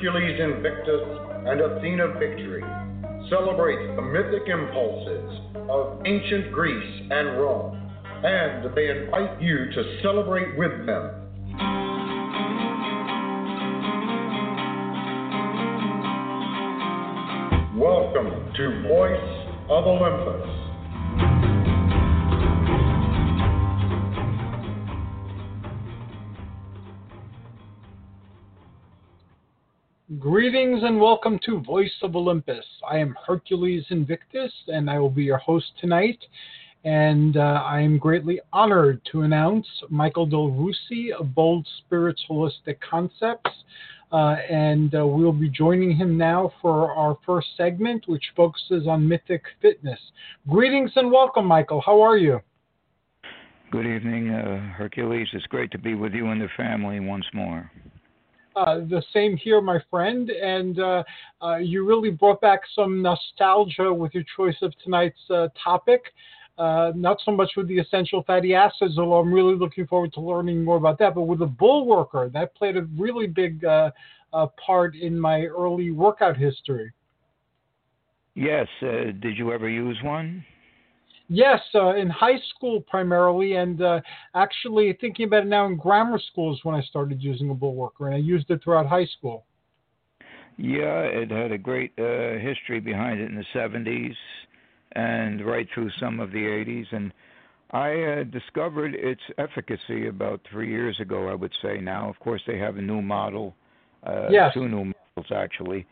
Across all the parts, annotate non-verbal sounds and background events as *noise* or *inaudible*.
Hercules Invictus and Athena Victory, celebrates the mythic impulses of ancient Greece and Rome, and they invite you to celebrate with them. Welcome to Voice of Olympus. Greetings and welcome to Voice of Olympus. I am Hercules Invictus and I will be your host tonight. And uh, I am greatly honored to announce Michael Del Russi of Bold Spirits Holistic Concepts. Uh, and uh, we'll be joining him now for our first segment, which focuses on mythic fitness. Greetings and welcome, Michael. How are you? Good evening, uh, Hercules. It's great to be with you and the family once more. Uh, the same here, my friend. And uh, uh, you really brought back some nostalgia with your choice of tonight's uh, topic. Uh, not so much with the essential fatty acids, although I'm really looking forward to learning more about that, but with the Bullworker. That played a really big part in my early workout history. Yes. did you ever use one? Yes, uh, in high school primarily, and uh, actually thinking about it now in grammar school is when I started using a Bullworker, and I used it throughout high school. Yeah, it had a great uh, history behind it in the 70s and right through some of the 80s, and I uh, discovered its efficacy about three years ago, I would say now. Of course, they have a new model, uh, yes. two new models actually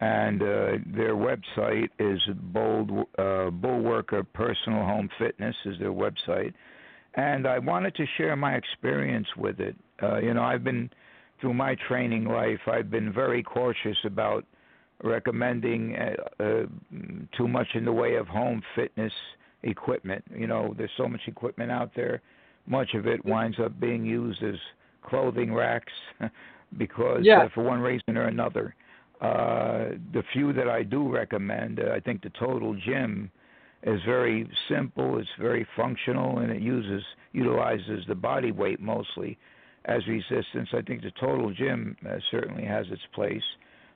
and uh, their website is Bold uh, Bullworker Personal Home Fitness is their website, and I wanted to share my experience with it. Uh, you know, I've been through my training life. I've been very cautious about recommending uh, uh, too much in the way of home fitness equipment. You know, there's so much equipment out there. Much of it winds up being used as clothing racks *laughs* because, yeah. uh, for one reason or another. Uh, the few that I do recommend, uh, I think the Total Gym is very simple, it's very functional, and it uses utilizes the body weight mostly as resistance. I think the Total Gym uh, certainly has its place,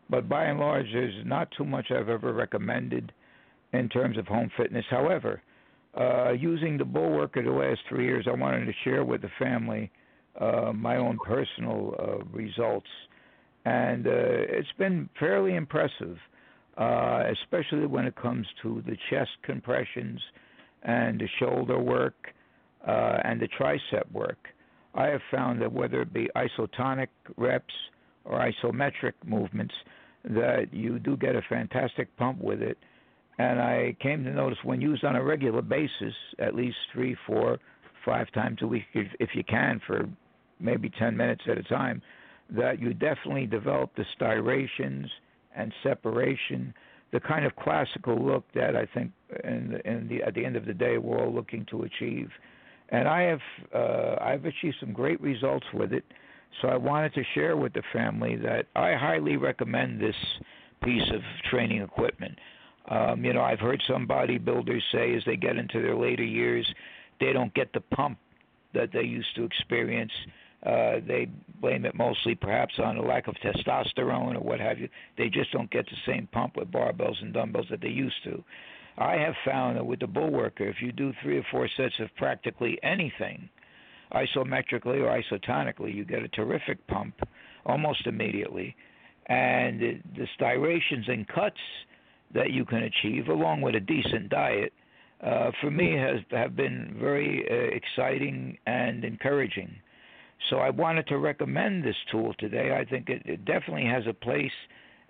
but by and large, there's not too much I've ever recommended in terms of home fitness. However, uh, using the Bullworker the last three years, I wanted to share with the family uh, my own personal results and uh, it's been fairly impressive, uh, especially when it comes to the chest compressions and the shoulder work uh, and the tricep work. I have found that whether it be isotonic reps or isometric movements, that you do get a fantastic pump with it. And I came to notice when used on a regular basis, at least three, four, five times a week, if, if you can, for maybe 10 minutes at a time, that you definitely develop the striations and separation, the kind of classical look that I think, in the, in the, at the end of the day, we're all looking to achieve. And I have uh, I've achieved some great results with it. So I wanted to share with the family that I highly recommend this piece of training equipment. Um, you know, I've heard some bodybuilders say as they get into their later years, they don't get the pump that they used to experience. Uh, they blame it mostly perhaps on a lack of testosterone or what have you. They just don't get the same pump with barbells and dumbbells that they used to. I have found that with the Bullworker, if you do three or four sets of practically anything, isometrically or isotonically, you get a terrific pump almost immediately. And the striations and cuts that you can achieve, along with a decent diet, uh, for me has have been very uh, exciting and encouraging. So I wanted to recommend this tool today. I think it, it definitely has a place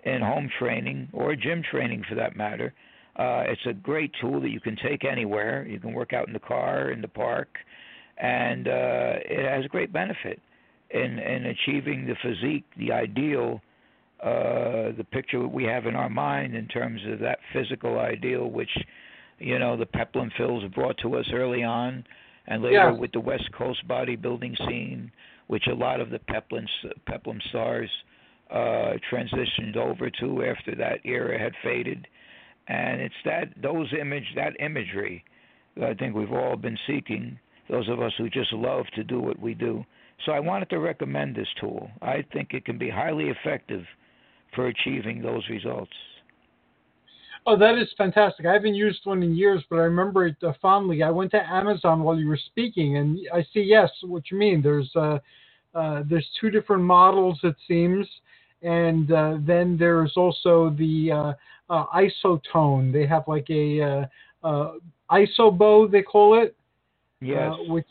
in home training or gym training for that matter. Uh, it's a great tool that you can take anywhere. You can work out in the car, in the park, and uh, it has a great benefit in in achieving the physique, the ideal, uh, the picture we have in our mind in terms of that physical ideal, which you know the Peplum films brought to us early on, and later yeah. with the West Coast bodybuilding scene, which a lot of the Peplum Peplum stars uh, transitioned over to after that era had faded, and it's that those image that imagery that I think we've all been seeking. Those of us who just love to do what we do. So I wanted to recommend this tool. I think it can be highly effective for achieving those results. Oh, that is fantastic. I haven't used one in years, but I remember it uh, fondly. I went to Amazon while you were speaking, and I see yes, what you mean. There's uh, uh, there's two different models, it seems, and uh, then there's also the uh, uh, isotone. They have like a isobow, they call it. Yes. which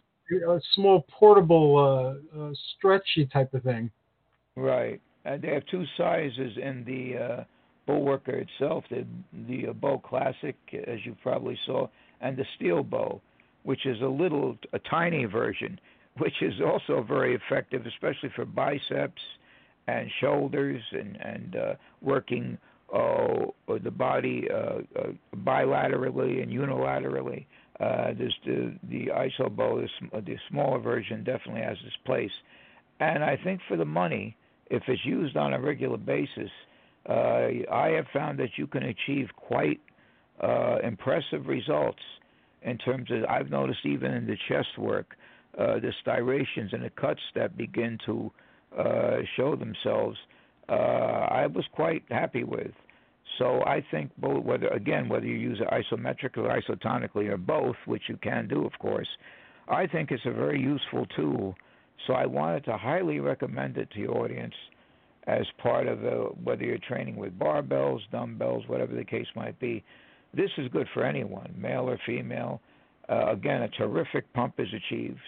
a small portable, stretchy type of thing. Right. They have two sizes in the Bullworker itself, the the bow classic, as you probably saw, and the steel bow, which is a little a tiny version, which is also very effective, especially for biceps and shoulders and and uh, working uh, the body uh, uh, bilaterally and unilaterally. Uh, there's the the iso bow, the, the smaller version, definitely has its place, and I think for the money, if it's used on a regular basis uh, I have found that you can achieve quite uh, impressive results in terms of, I've noticed even in the chest work, uh, the striations and the cuts that begin to uh, show themselves, uh, I was quite happy with. So I think both, whether again whether you use it isometrically or isotonically or both, which you can do, of course, I think it's a very useful tool. So I wanted to highly recommend it to your audience as part of a, whether you're training with barbells, dumbbells, whatever the case might be. This is good for anyone, male or female. Uh, again, a terrific pump is achieved,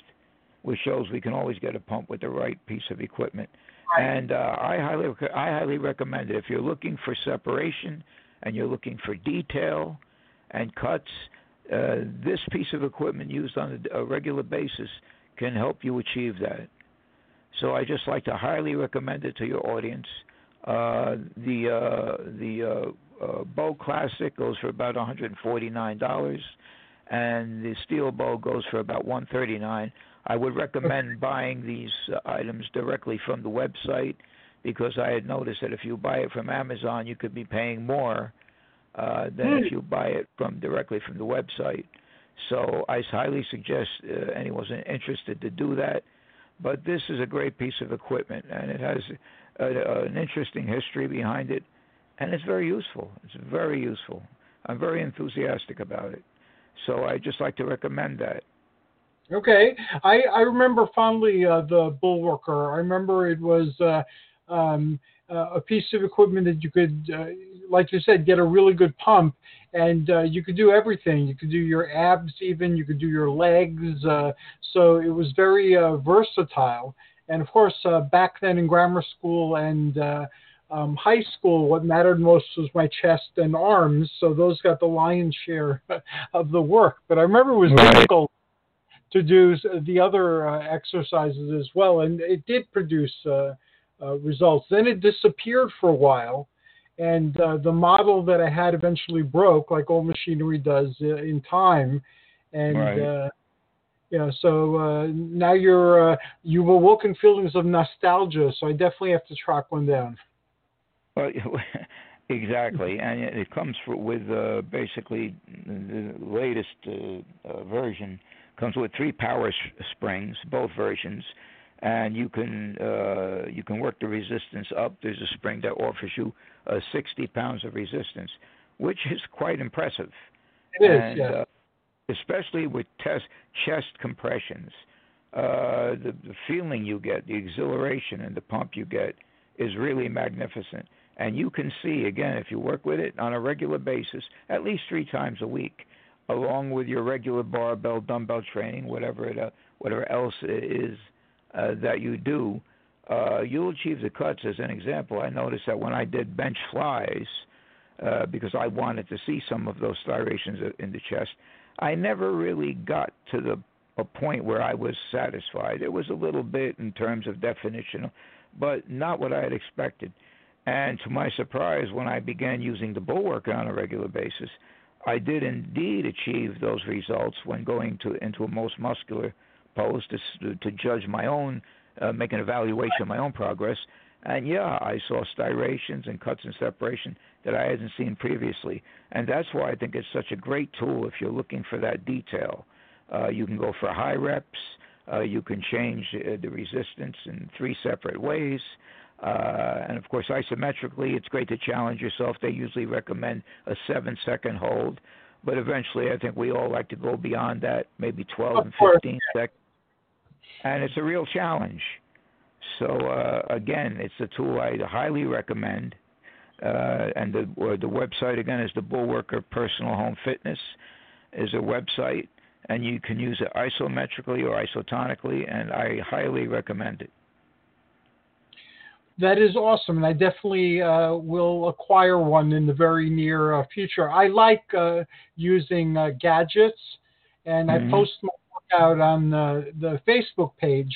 which shows we can always get a pump with the right piece of equipment. Right. And uh, I highly, I highly recommend it if you're looking for separation and you're looking for detail and cuts. Uh, this piece of equipment used on a regular basis can help you achieve that. So I just like to highly recommend it to your audience. Uh, the uh, the uh, uh, bow classic goes for about 149 dollars, and the steel bow goes for about 139. I would recommend buying these uh, items directly from the website because I had noticed that if you buy it from Amazon, you could be paying more uh, than if hmm. you buy it from directly from the website. So I highly suggest uh, anyone's interested to do that. But this is a great piece of equipment, and it has a, a, an interesting history behind it, and it's very useful. It's very useful. I'm very enthusiastic about it. So I just like to recommend that. Okay, I I remember fondly uh, the Bullworker. I remember it was uh, um, uh, a piece of equipment that you could, uh, like you said, get a really good pump, and uh, you could do everything. You could do your abs, even you could do your legs. Uh, so it was very uh, versatile. And of course, uh, back then in grammar school and um, high school, what mattered most was my chest and arms. So those got the lion's share *laughs* of the work. But I remember it was right. difficult to do the other exercises as well, and it did produce uh, results. Then it disappeared for a while, and uh, the model that I had eventually broke, like all machinery does uh, in time. And right. Uh, yeah, so uh, now you're you've awoken feelings of nostalgia. So I definitely have to track one down. Well, *laughs* exactly, and it comes with basically the latest version comes with three power springs, both versions and you can uh, you can work the resistance up. There's a spring that offers you uh, 60 pounds of resistance, which is quite impressive. It is, and, yes. uh, especially with test, chest compressions. Uh, the, the feeling you get, the exhilaration and the pump you get is really magnificent. And you can see, again, if you work with it on a regular basis, at least three times a week, along with your regular barbell, dumbbell training, whatever it, uh, whatever else it is uh, that you do, uh, you'll achieve the cuts. As an example, I noticed that when I did bench flies, uh, because I wanted to see some of those striations in the chest, I never really got to the a point where I was satisfied. It was a little bit in terms of definition, but not what I had expected. And to my surprise, when I began using the bulwark on a regular basis, I did indeed achieve those results when going to into a most muscular pose to to judge my own, uh, make an evaluation of my own progress. And yeah, I saw striations and cuts and separation that I hadn't seen previously. And that's why I think it's such a great tool if you're looking for that detail. Uh, you can go for high reps. Uh, you can change uh, the resistance in three separate ways. Uh, and of course, isometrically, it's great to challenge yourself. They usually recommend a seven second hold, but eventually, I think we all like to go beyond that, maybe 12 and 15 seconds. And it's a real challenge. So, uh, again, it's a tool I highly recommend. Uh, and the, the website, again, is the Bullworker Personal Home Fitness, is a website, and you can use it isometrically or isotonically, and I highly recommend it. That is awesome, and I definitely uh, will acquire one in the very near uh, future. I like uh, using uh, gadgets, and mm-hmm. I post my workout on the, the Facebook page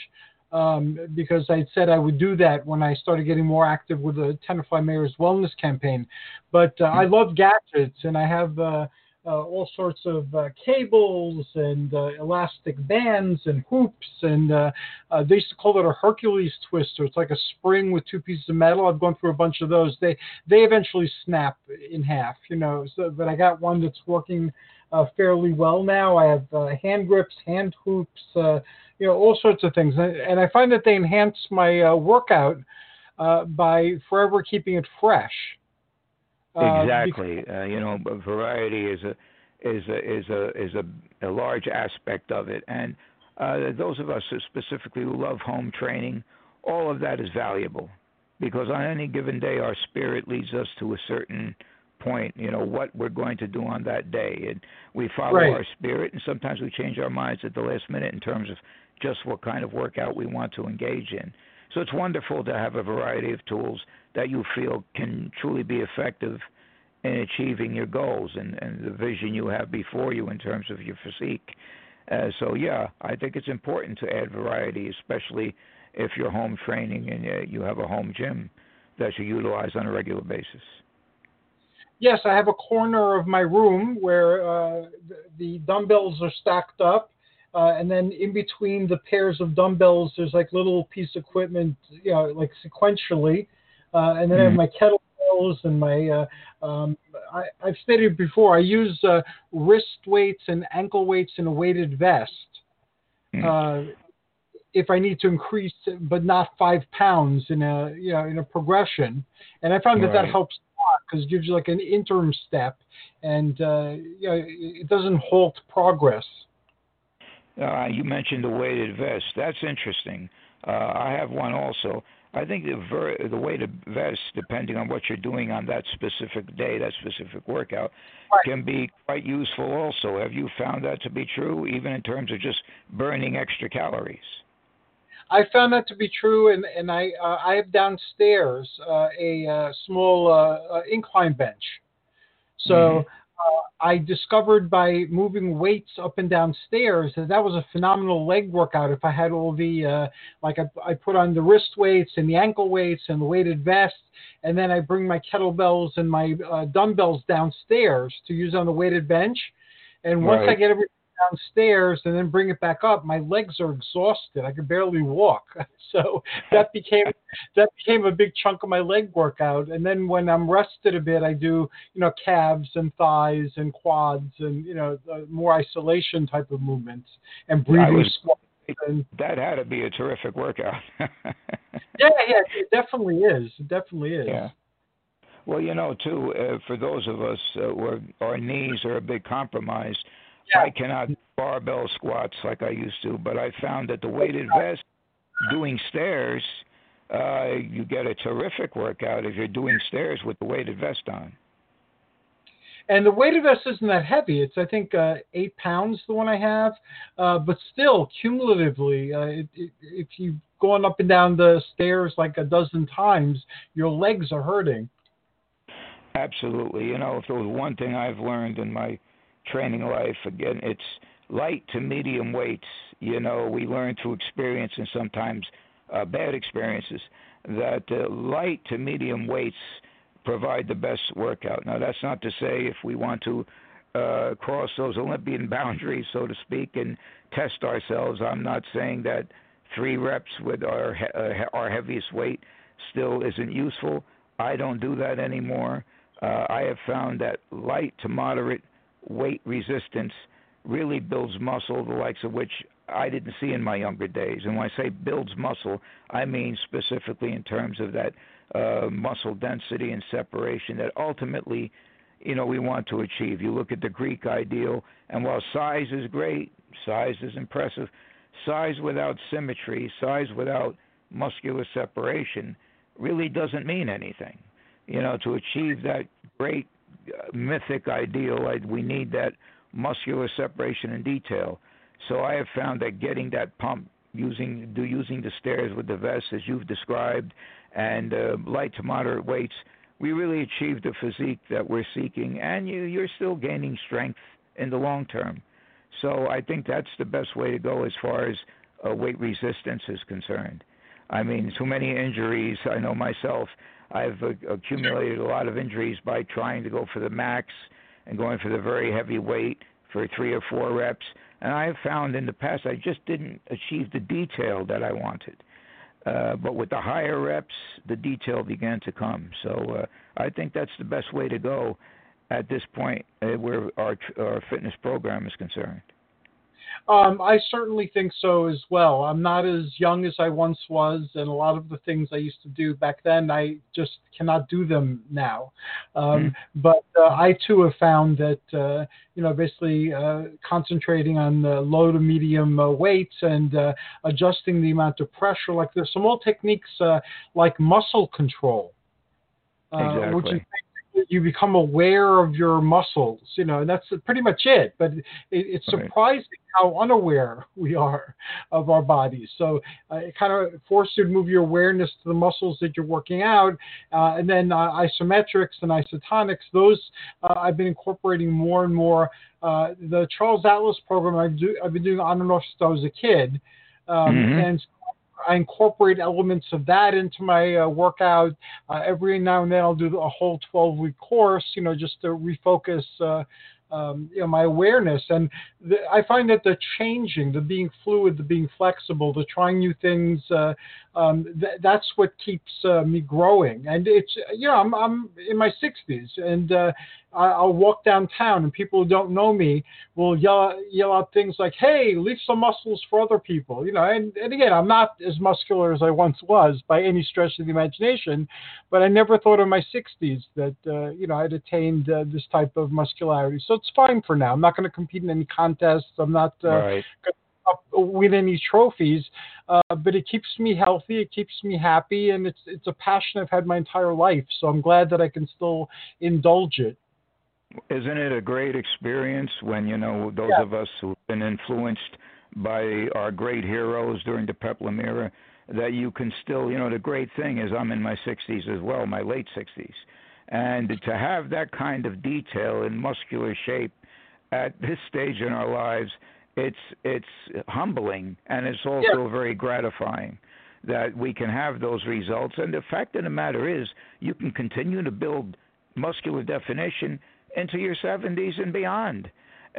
um, because I said I would do that when I started getting more active with the Tenafly Mayor's Wellness campaign. But uh, mm-hmm. I love gadgets, and I have uh, uh, all sorts of uh, cables and uh, elastic bands and hoops. And uh, uh, they used to call it a Hercules twister. It's like a spring with two pieces of metal. I've gone through a bunch of those. They they eventually snap in half, you know. So, but I got one that's working uh, fairly well now. I have hand grips, hand hoops, you know, all sorts of things. And, and I find that they enhance my workout by forever keeping it fresh. Uh, exactly. Uh, you know, variety is a is a is a is a, a large aspect of it, and uh, those of us who specifically love home training, all of that is valuable, because on any given day our spirit leads us to a certain point. You know what we're going to do on that day, and we follow right. our spirit, and sometimes we change our minds at the last minute in terms of just what kind of workout we want to engage in. So it's wonderful to have a variety of tools that you feel can truly be effective in achieving your goals and, and the vision you have before you in terms of your physique. Uh, so yeah, I think it's important to add variety, especially if you're home training and uh, you have a home gym that you utilize on a regular basis. Yes, I have a corner of my room where uh, the, the dumbbells are stacked up uh, and then in between the pairs of dumbbells, there's like little piece of equipment, you know, like sequentially. Uh, and then mm I have mm-hmm. my kettlebells and my. Uh, um, I, have stated before, I use uh, wrist weights and ankle weights in a weighted vest. mm if I need to increase, but not five pounds in a you know in a progression, and I found that right. that helps because it gives you like an interim step, and uh, you know it doesn't halt progress. Uh, you mentioned the weighted vest. That's interesting. Uh, I have one also. I think the ver- the weighted vest, depending on what you're doing on that specific day, that specific workout, right. can be quite useful. Also, have you found that to be true, even in terms of just burning extra calories? I found that to be true, and and I uh, I have downstairs uh, a uh, small uh, uh, incline bench, so. Mm-hmm uh, I discovered by moving weights up and down stairs that that was a phenomenal leg workout. If I had all the uh, like I, I put on the wrist weights and the ankle weights and the weighted vest, and then I bring my kettlebells and my uh, dumbbells downstairs to use on the weighted bench. And once right. I get everything downstairs and then bring it back up, my legs are exhausted. I can barely walk. *laughs* So that became that became a big chunk of my leg workout. And then when I'm rested a bit, I do you know calves and thighs and quads and you know more isolation type of movements and breathing squats. And, that had to be a terrific workout. *laughs* yeah, yeah, it definitely is. It definitely is. Yeah. Well, you know, too, uh, for those of us uh, where our knees are a bit compromised, Yeah. I cannot barbell squats like I used to, but I found that the weighted vest, doing stairs, uh, you get a terrific workout if you're doing stairs with the weighted vest on. And the weighted vest isn't that heavy. It's I think uh, eight pounds the one I have, uh, but still cumulatively, uh, it, it, if you've gone up and down the stairs like a dozen times, your legs are hurting. Absolutely. You know, if there was one thing I've learned in my training life, again, it's light to medium weights. You know, we learn through experience and sometimes uh, bad experiences that uh, light to medium weights provide the best workout. Now, that's not to say if we want to uh, cross those Olympian *laughs* boundaries, so to speak, and test ourselves. I'm not saying that three reps with our uh, our heaviest weight still isn't useful. I don't do that anymore. Uh, I have found that light to moderate weight resistance really builds muscle, the likes of which I didn't see in my younger days. And when I say builds muscle, I mean specifically in terms of that uh, muscle density and separation that ultimately, you know, we want to achieve. You look at the Greek ideal, and while size is great, size is impressive, size without symmetry, size without muscular separation, really doesn't mean anything. You know, to achieve that great mythic ideal, I, we need that muscular separation and detail. So I have found that getting that pump using do using the stairs with the vest as you've described and uh, light to moderate weights, we really achieve the physique that we're seeking, and you you're still gaining strength in the long term. So I think that's the best way to go as far as uh, weight resistance is concerned. I mean, too many injuries. I know myself. I've uh, accumulated a lot of injuries by trying to go for the max and going for the very heavy weight for three or four reps. And I have found in the past I just didn't achieve the detail that I wanted. Uh, but with the higher reps, the detail began to come. So uh, I think that's the best way to go at this point uh, where our, our fitness program is concerned. Um, I certainly think so as well. I'm not as young as I once was, and a lot of the things I used to do back then, I just cannot do them now. Um, Mm-hmm. But uh, I too have found that, uh, you know, basically uh, concentrating on the low to medium uh, weights and uh, adjusting the amount of pressure. Like there's some old techniques uh, like muscle control, uh, which is Exactly. You become aware of your muscles, you know, and that's pretty much it. But it, it's Right. surprising how unaware *laughs* we are of our bodies. So uh, it kind of forces you to move your awareness to the muscles that you're working out, uh, and then uh, isometrics and isotonics. Those uh, I've been incorporating more and more. Uh, the Charles Atlas program I've, do, I've been doing on and off since I was a kid, um, Mhm. and I incorporate elements of that into my uh, workout. Uh, every now and then I'll do a whole 12 week course, you know, just to refocus, uh, um, you know, my awareness. And the, I find that the changing, the being fluid, the being flexible, the trying new things, uh, um, th- that's what keeps uh, me growing. And it's, you know, I'm, I'm in my 60s and uh, I, I'll walk downtown and people who don't know me will yell, yell out things like, hey, leave some muscles for other people. You know, and, and again, I'm not as muscular as I once was by any stretch of the imagination, but I never thought in my 60s that, uh, you know, I'd attained uh, this type of muscularity. So it's fine for now. I'm not going to compete in any contests. I'm not uh, right. win any trophies, uh, but it keeps me healthy. It keeps me happy, and it's it's a passion I've had my entire life. So I'm glad that I can still indulge it. Isn't it a great experience when you know those Yeah. of us who've been influenced by our great heroes during the Peplum era that you can still, you know, the great thing is I'm in my 60s as well, my late 60s, and to have that kind of detail in muscular shape at this stage in our lives, it's it's humbling and it's also very gratifying that we can have those results. And the fact of the matter is, you can continue to build muscular definition into your 70s and beyond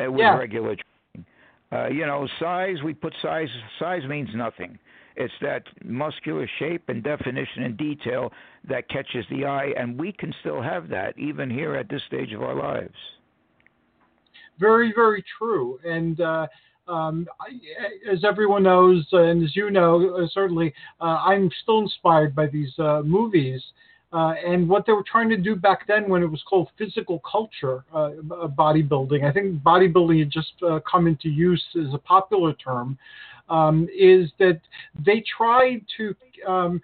uh, with Yeah. regular training. Uh, you know, size, we put size, size means nothing. It's that muscular shape and definition and detail that catches the eye, and we can still have that even here at this stage of our lives. Very, very true. And uh, um, I, as everyone knows, uh, and as you know, uh, certainly, uh, I'm still inspired by these uh, movies. Uh, and what they were trying to do back then, when it was called physical culture uh, bodybuilding, I think bodybuilding had just uh, come into use as a popular term, um, is that they tried to um,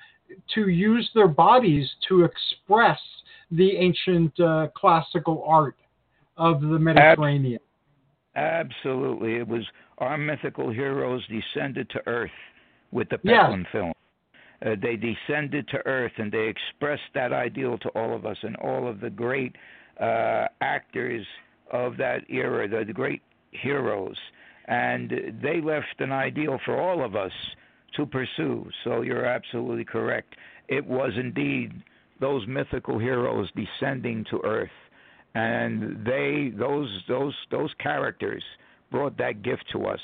to use their bodies to express the ancient uh, classical art of the Mediterranean. Absolutely, it was our mythical heroes descended to earth with the Peplum yes. film. Uh, they descended to earth and they expressed that ideal to all of us and all of the great uh, actors of that era, the, the great heroes. And they left an ideal for all of us to pursue. So you're absolutely correct. It was indeed those mythical heroes descending to earth, and they those those those characters brought that gift to us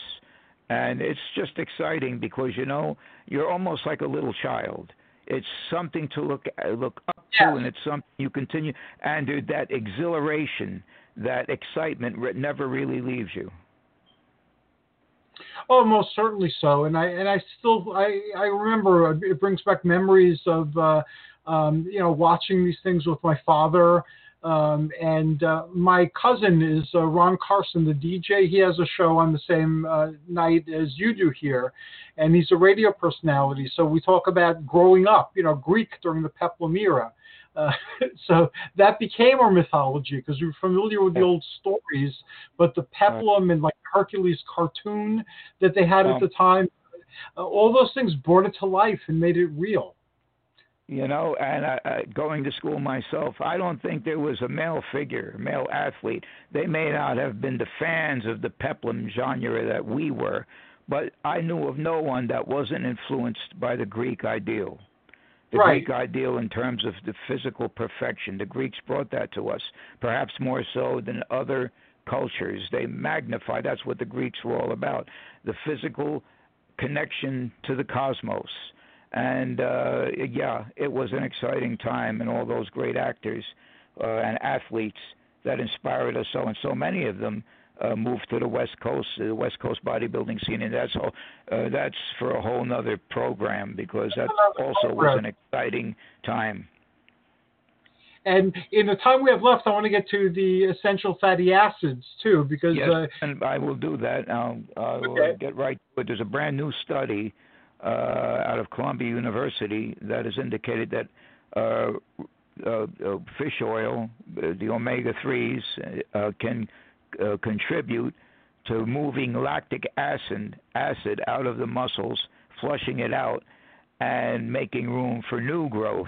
and it's just exciting because you know you're almost like a little child. It's something to look look up yes. to, and it's something you continue. And that exhilaration, that excitement, never really leaves you. Oh, most certainly so. And I and I still I I remember uh, it brings back memories of uh, um, you know watching these things with my father um, and uh, my cousin is uh, Ron Carson, the DJ. He has a show on the same uh, night as you do here, and he's a radio personality. So we talk about growing up, you know, Greek during the Peplum era. Uh, *laughs* so that became our mythology because we were familiar with the old stories, but the Peplum and like Hercules cartoon that they had at the time, uh, all those things brought it to life and made it real you know, and uh, uh, going to school myself, I don't think there was a male figure, male athlete. They may not have been the fans of the peplum genre that we were, but I knew of no one that wasn't influenced by the Greek ideal. The right. Greek ideal in terms of the physical perfection. The Greeks brought that to us, perhaps more so than other cultures. They magnify. that's what the Greeks were all about the physical connection to the cosmos and uh, yeah, it was an exciting time, and all those great actors uh, and athletes that inspired us so, and so many of them uh, moved to the West Coast, the West Coast bodybuilding scene, and that's all. Uh, that's for a whole nother program because that also was an exciting time. And in the time we have left, I want to get to the essential fatty acids too, because yes, uh, and I will do that. I'll, I'll okay. get right to it. There's a brand new study uh, out of Columbia University that has indicated that uh, uh, uh fish oil, uh, the omega 3s, uh, contribute to moving lactic acid, acid out of the muscles, flushing it out, and making room for new growth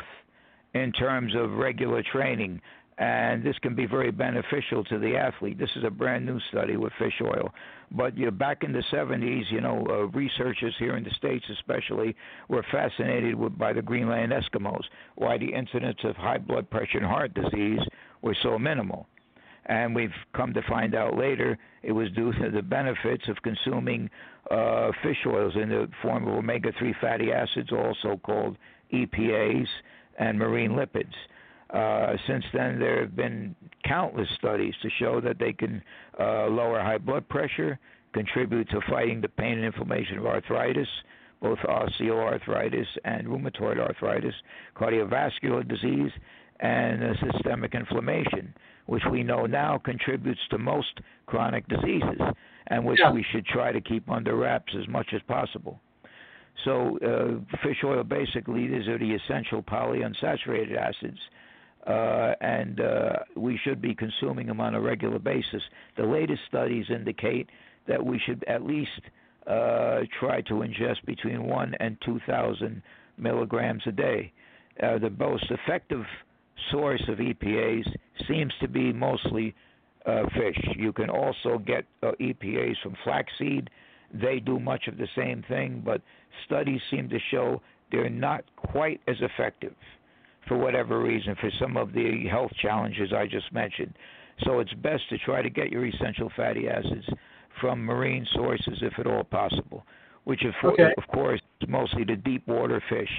in terms of regular training and this can be very beneficial to the athlete. This is a brand new study with fish oil. But you know, back in the 70s, you know, uh, researchers here in the States especially were fascinated with, by the Greenland Eskimos, why the incidence of high blood pressure and heart disease were so minimal. And we've come to find out later it was due to the benefits of consuming uh, fish oils in the form of omega 3 fatty acids, also called EPAs, and marine lipids. Uh, since then, there have been countless studies to show that they can uh, lower high blood pressure, contribute to fighting the pain and inflammation of arthritis, both osteoarthritis and rheumatoid arthritis, cardiovascular disease, and uh, systemic inflammation, which we know now contributes to most chronic diseases, and which yeah. we should try to keep under wraps as much as possible. So, uh, fish oil basically, these are the essential polyunsaturated acids uh, and uh, we should be consuming them on a regular basis. The latest studies indicate that we should at least uh, try to ingest between one and two thousand milligrams a day. Uh, the most effective source of EPAs seems to be mostly uh, fish. You can also get uh, EPAs from flaxseed. They do much of the same thing, but studies seem to show they're not quite as effective for whatever reason for some of the health challenges I just mentioned. So it's best to try to get your essential fatty acids from marine sources if at all possible, which of, okay. of course is mostly the deep water fish,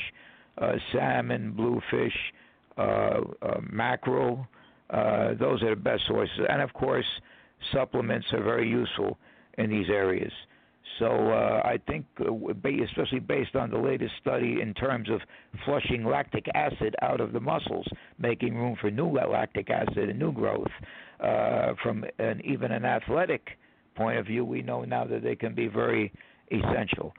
uh, salmon, bluefish, uh, uh, mackerel. Uh, those are the best sources, and of course, supplements are very useful in these areas. So uh, I think, especially based on the latest study in terms of flushing lactic acid out of the muscles, making room for new lactic acid and new growth, uh, from an, even an athletic point of view, we know now that they can be very essential.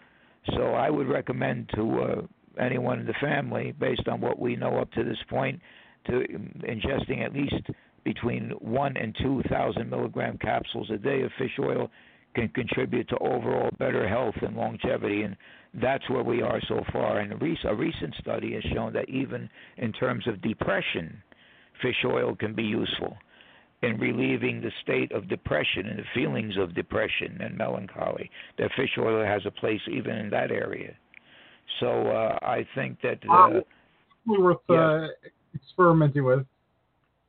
So I would recommend to uh, anyone in the family, based on what we know up to this point, to ingesting at least between one and two thousand milligram capsules a day of fish oil can contribute to overall better health and longevity. And that's where we are so far. And a, recent study has shown that even in terms of depression, fish oil can be useful in relieving the state of depression and the feelings of depression and melancholy. That fish oil has a place even in that area. So uh, I think that uh, worth uh, experimenting with.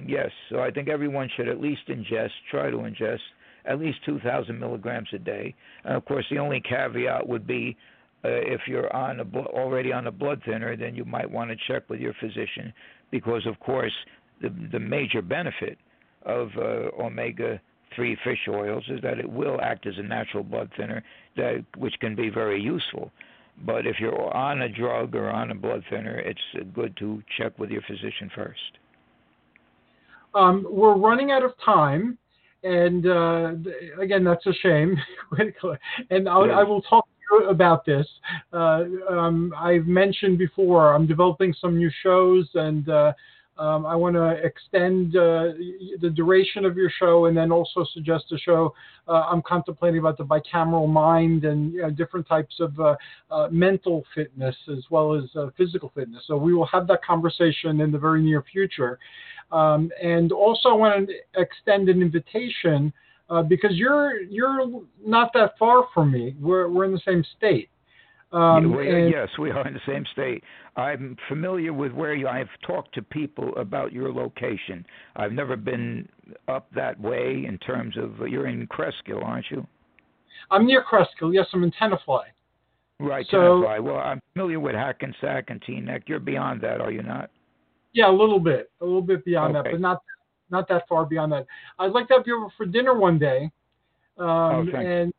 Yes, so I think everyone should at least ingest, try to ingest at least 2,000 milligrams a day. And of course, the only caveat would be uh, if you're on a bl- already on a blood thinner, then you might want to check with your physician because, of course, the the major benefit of uh, omega three fish oils is that it will act as a natural blood thinner, that which can be very useful. But if you're on a drug or on a blood thinner, it's good to check with your physician first. Um, we're running out of time and uh, again, that's a shame. *laughs* and I'll, I will talk to you about this. Uh, um, I've mentioned before I'm developing some new shows, and uh, um, I want to extend uh, the duration of your show, and then also suggest a show uh, I'm contemplating about the bicameral mind and you know, different types of uh, mental fitness as well as physical fitness. So we will have that conversation in the very near future. Um, and also, I want to extend an invitation uh, because you're you're not that far from me. We're we're in the same state. Um, yeah, and, yes, we are in the same state. I'm familiar with where you. I've talked to people about your location. I've never been up that way in terms of you're in Cresskill, aren't you? I'm near Cresskill. Yes, I'm in Tenafly. Right, so, Tenafly. Well, I'm familiar with Hackensack and Teaneck. You're beyond that, are you not? Yeah, a little bit, a little bit beyond okay. that, but not not that far beyond that. I'd like to have you over for dinner one day, um, oh, and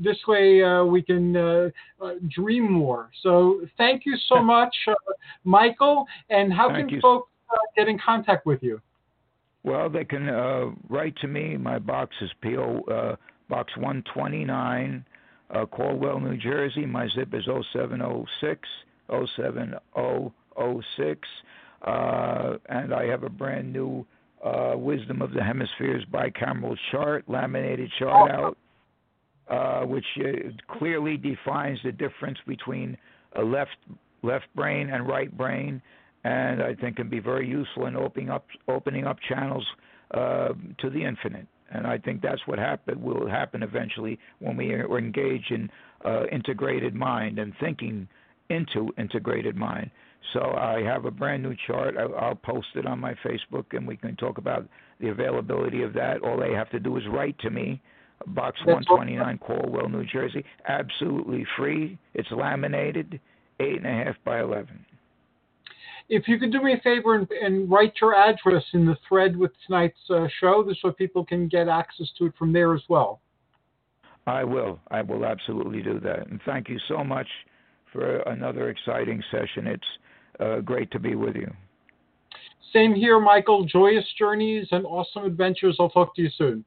this way uh, we can uh, uh, dream more. So thank you so much, uh, Michael. And how thank can you. folks uh, get in contact with you? Well, they can uh, write to me. My box is PO Box 129, Caldwell, New Jersey. My zip is 0706 07006. Uh, and I have a brand new uh, Wisdom of the Hemispheres bicameral chart, laminated chart out, uh, which uh, clearly defines the difference between a left left brain and right brain, and I think can be very useful in opening up opening up channels uh, to the infinite. And I think that's what happen will happen eventually when we are engaged in uh, integrated mind and thinking into integrated mind. So I have a brand new chart. I'll post it on my Facebook, and we can talk about the availability of that. All they have to do is write to me, Box 129, Caldwell, New Jersey. Absolutely free. It's laminated, eight and a half by eleven. If you could do me a favor and, and write your address in the thread with tonight's uh, show, so people can get access to it from there as well. I will. I will absolutely do that. And thank you so much for another exciting session. It's uh, great to be with you. Same here, Michael. Joyous journeys and awesome adventures. I'll talk to you soon.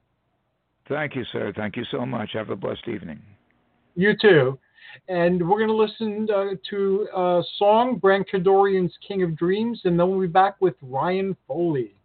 Thank you, sir. Thank you so much. Have a blessed evening. You too. And we're going to listen uh, to a song, Grant Cardorian's King of Dreams, and then we'll be back with Ryan Foley.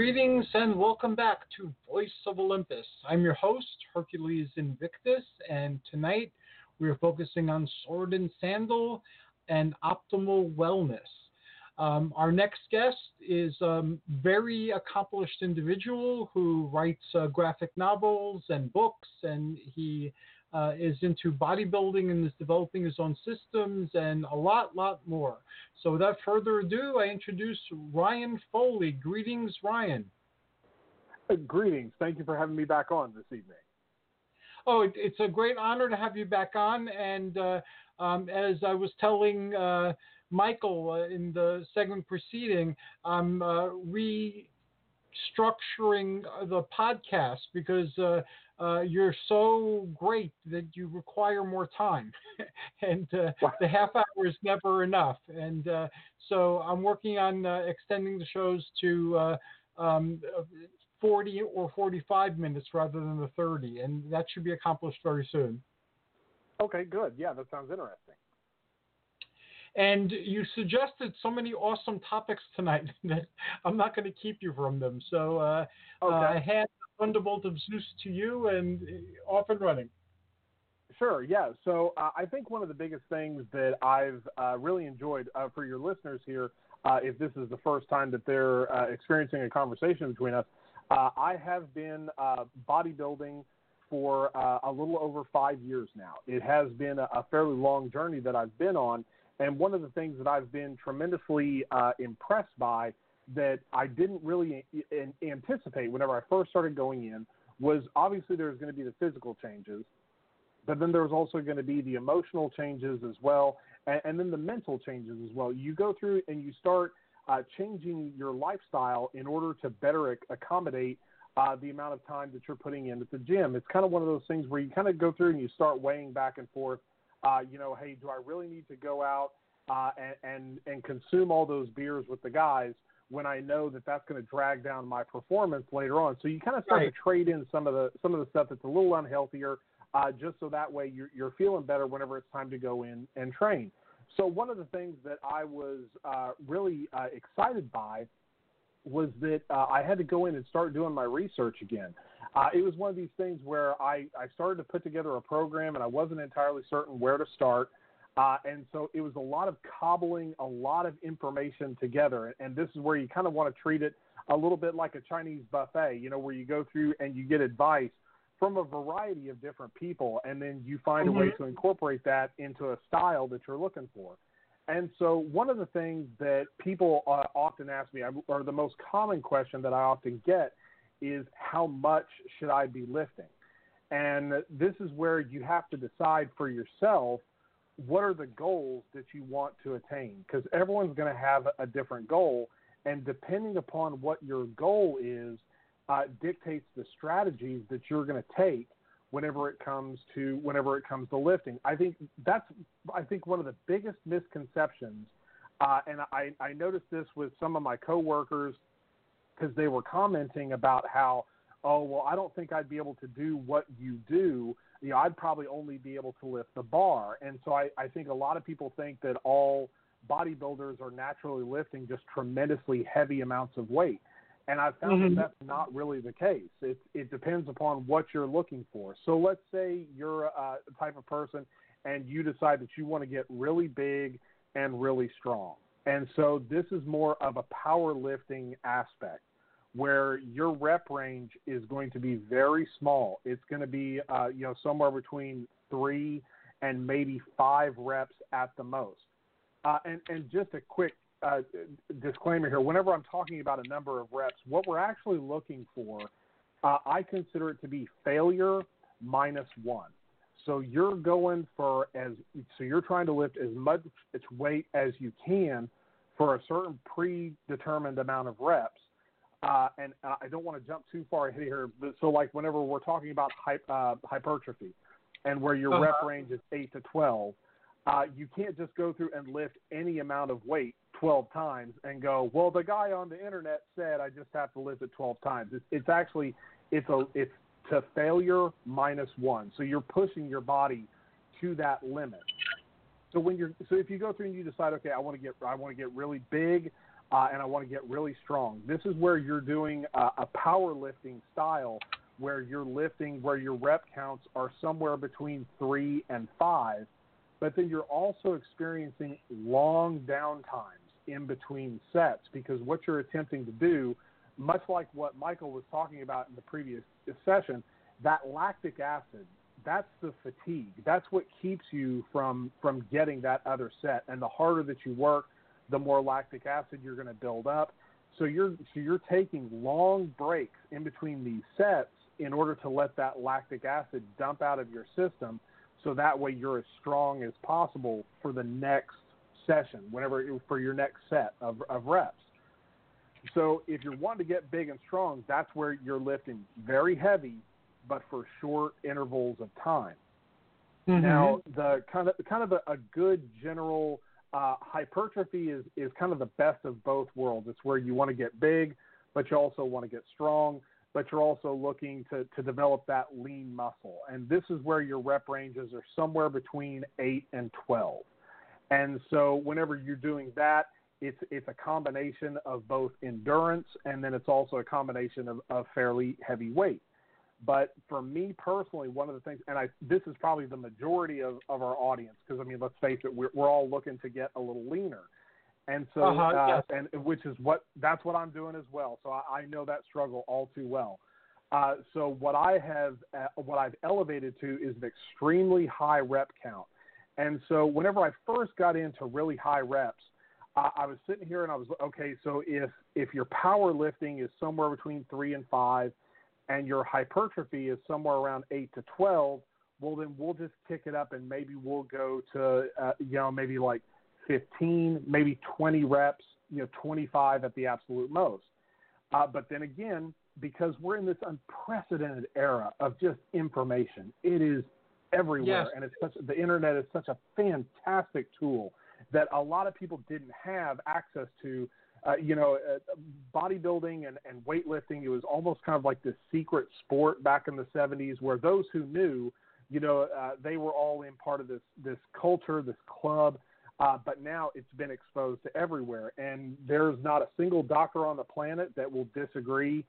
Greetings and welcome back to Voice of Olympus. I'm your host, Hercules Invictus, and tonight we are focusing on sword and sandal and optimal wellness. Um, our next guest is a very accomplished individual who writes uh, graphic novels and books, and he uh, is into bodybuilding and is developing his own systems and a lot, lot more. So, without further ado, I introduce Ryan Foley. Greetings, Ryan. Uh, greetings. Thank you for having me back on this evening. Oh, it, it's a great honor to have you back on. And uh, um, as I was telling uh, Michael uh, in the segment preceding, I'm uh, restructuring the podcast because uh, uh, you're so great that you require more time, *laughs* and uh, the half hour is never enough. And uh, so I'm working on uh, extending the shows to uh, um, 40 or 45 minutes rather than the 30, and that should be accomplished very soon. Okay, good. Yeah, that sounds interesting. And you suggested so many awesome topics tonight *laughs* that I'm not going to keep you from them. So uh, Okay. uh, I hand the thunderbolt of Zeus to you and uh, off and running. Sure, yeah. So uh, I think one of the biggest things that I've uh, really enjoyed uh, for your listeners here, uh, if this is the first time that they're uh, experiencing a conversation between us, uh, I have been bodybuilding for a little over five years now. It has been a, a, fairly long journey that I've been on, and one of the things that I've been tremendously impressed by that I didn't really anticipate whenever I first started going in was obviously there's going to be the physical changes but then there's also going to be the emotional changes as well, and, and then the mental changes as well. You go through and you start uh, changing your lifestyle in order to better ac- accommodate uh, the amount of time that you're putting in at the gym. It's kind of one of those things where you kind of go through and you start weighing back and forth. Uh, you know, hey, do I really need to go out uh, and, and and consume all those beers with the guys when I know that that's going to drag down my performance later on? So you kind of start right. to trade in some of the some of the stuff that's a little unhealthier uh, just so that way you're, you're feeling better whenever it's time to go in and train. So one of the things that I was uh, really uh, excited by was that uh, I had to go in and start doing my research again. Uh, it was one of these things where I, I started to put together a program and I wasn't entirely certain where to start. Uh, and so it was a lot of cobbling a lot of information together. And this is where you kind of want to treat it a little bit like a Chinese buffet, you know, where you go through and you get advice from a variety of different people, and then you find mm-hmm. a way mm-hmm. to incorporate that into a style that you're looking for. And so, one of the things that people uh, often ask me, or the most common question that I often get, is how much should I be lifting? And this is where you have to decide for yourself what are the goals that you want to attain, because everyone's going to have a different goal. And depending upon what your goal is, uh, dictates the strategies that you're going to take whenever it comes to whenever it comes to lifting. I think that's I think one of the biggest misconceptions, uh, and I, I noticed this with some of my coworkers because they were commenting about how oh well I don't think I'd be able to do what you do. You know I'd probably only be able to lift the bar, and so I, I think a lot of people think that all bodybuilders are naturally lifting just tremendously heavy amounts of weight. And I've found mm-hmm. that that's not really the case. It, it depends upon what you're looking for. So let's say you're a, a type of person and you decide that you want to get really big and really strong. And so this is more of a powerlifting aspect where your rep range is going to be very small. It's going to be, uh, you know, somewhere between three and maybe five reps at the most. Uh, and, and just a quick uh, disclaimer here. Whenever I'm talking about a number of reps, what we're actually looking for, uh, I consider it to be failure minus one. So you're going for as so you're trying to lift as much weight as you can for a certain predetermined amount of reps. Uh, and I don't want to jump too far ahead here, but so like whenever we're talking about uh, hypertrophy, and where your uh-huh. rep range is eight to twelve, uh, you can't just go through and lift any amount of weight 12 times and go, well, the guy on the internet said I just have to lift it 12 times. It's, it's actually it's a it's to failure minus one. So you're pushing your body to that limit. So when you're so if you go through and you decide, okay, I want to get I want to get really big uh, and I want to get really strong. This is where you're doing a, a powerlifting style where you're lifting where your rep counts are somewhere between three and five, but then you're also experiencing long down times in between sets because what you're attempting to do, much like what Michael was talking about in the previous session, that lactic acid, that's the fatigue. That's what keeps you from from getting that other set. And the harder that you work, the more lactic acid you're going to build up. So you're so you're taking long breaks in between these sets in order to let that lactic acid dump out of your system so that way you're as strong as possible for the next session, whenever for your next set of, of reps. So if you're wanting to get big and strong, that's where you're lifting very heavy, but for short intervals of time. Mm-hmm. Now, the kind of kind of a, a good general uh, hypertrophy is is kind of the best of both worlds. It's where you want to get big, but you also want to get strong, but you're also looking to to develop that lean muscle. And this is where your rep ranges are somewhere between eight and twelve. And so whenever you're doing that, it's it's a combination of both endurance and then it's also a combination of, of fairly heavy weight. But for me personally, one of the things, and I this is probably the majority of, of our audience, because I mean, let's face it, we're, we're all looking to get a little leaner, and so Uh-huh, uh, yes. and which is what that's what I'm doing as well. So I, I know that struggle all too well. Uh, so what I have, uh, what I've elevated to is an extremely high rep count. And so whenever I first got into really high reps, uh, I was sitting here and I was okay. So if if your power lifting is somewhere between three and five, and your hypertrophy is somewhere around eight to twelve, well then we'll just kick it up and maybe we'll go to uh, you know maybe like fifteen, maybe twenty reps, you know twenty five at the absolute most. Uh, but then again, because we're in this unprecedented era of just information, it is everywhere, Yes. and it's such the internet is such a fantastic tool that a lot of people didn't have access to. Uh, you know, uh, bodybuilding and, and weightlifting, it was almost kind of like this secret sport back in the 70s where those who knew, you know, uh, they were all in part of this, this culture, this club. Uh, but now it's been exposed to everywhere. And there's not a single doctor on the planet that will disagree.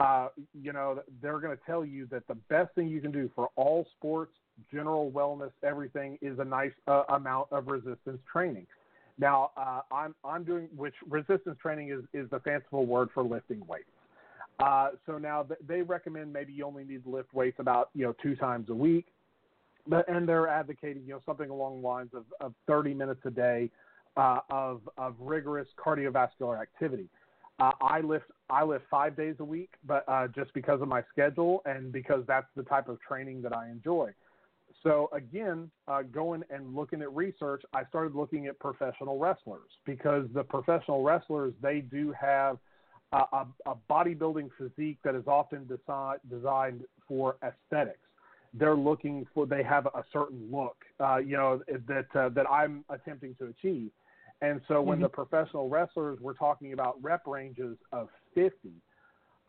Uh, you know, they're going to tell you that the best thing you can do for all sports, general wellness, everything is a nice uh, amount of resistance training. Now, uh, I'm I'm doing which resistance training is is the fanciful word for lifting weights. Uh, so now th- they recommend maybe you only need to lift weights about you know two times a week, but and they're advocating you know something along the lines of, of 30 minutes a day uh, of of rigorous cardiovascular activity. Uh, I lift I lift five days a week, but uh, just because of my schedule and because that's the type of training that I enjoy. So again, uh, going and looking at research, I started looking at professional wrestlers because the professional wrestlers they do have a, a, a bodybuilding physique that is often desi- designed for aesthetics. They're looking for they have a certain look, uh, you know, that uh, that I'm attempting to achieve. And so when the professional wrestlers were talking about rep ranges of 50,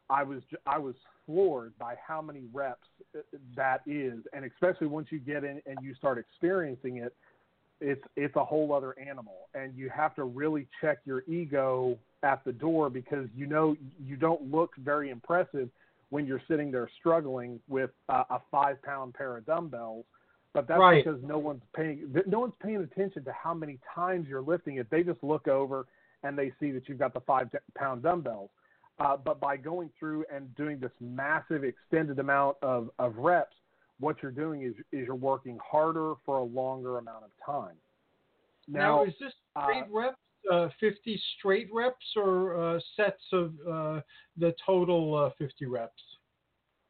I was I was floored by how many reps uh, that is, and especially once you get in and you start experiencing it, it's it's a whole other animal, and you have to really check your ego at the door because you know you don't look very impressive when you're sitting there struggling with uh, a five pound pair of dumbbells. But that's Right. because no one's paying no one's paying attention to how many times you're lifting it. They just look over and they see that you've got the five pound dumbbells. Uh, but by going through and doing this massive extended amount of, of reps, what you're doing is, is you're working harder for a longer amount of time. Now, is this uh, straight reps, uh, 50 straight reps, or uh, sets of uh, the total uh, 50 reps?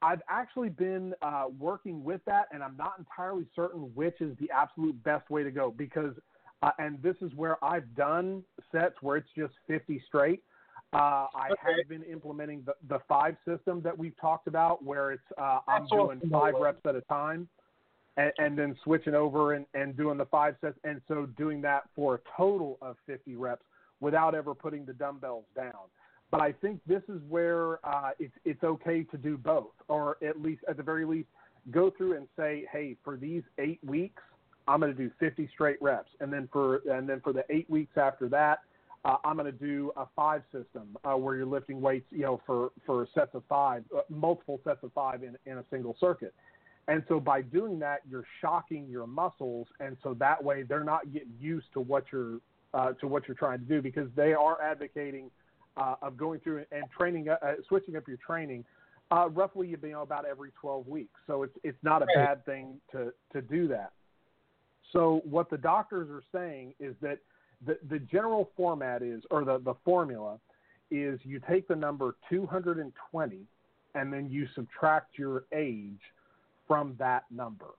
I've actually been uh, working with that, and I'm not entirely certain which is the absolute best way to go because, uh, and this is where I've done sets where it's just 50 straight. Uh, I Okay. have been implementing the, the five system that we've talked about, where it's uh, I'm doing five reps at a time, and, and then switching over and, and doing the five sets, and so doing that for a total of 50 reps without ever putting the dumbbells down. But I think this is where uh, it's it's okay to do both, or at least at the very least, go through and say, hey, for these eight weeks, I'm going to do 50 straight reps, and then for and then for the eight weeks after that, uh, I'm going to do a five system uh, where you're lifting weights, you know, for for sets of five, uh, multiple sets of five in in a single circuit. And so by doing that, you're shocking your muscles, and so that way they're not getting used to what you're uh, to what you're trying to do because they are advocating uh, of going through and training, uh, switching up your training, uh, roughly you know about every 12 weeks. So it's it's not a bad thing to to do that. So what the doctors are saying is that the the general format is, or the the formula is, you take the number 220 and then you subtract your age from that number.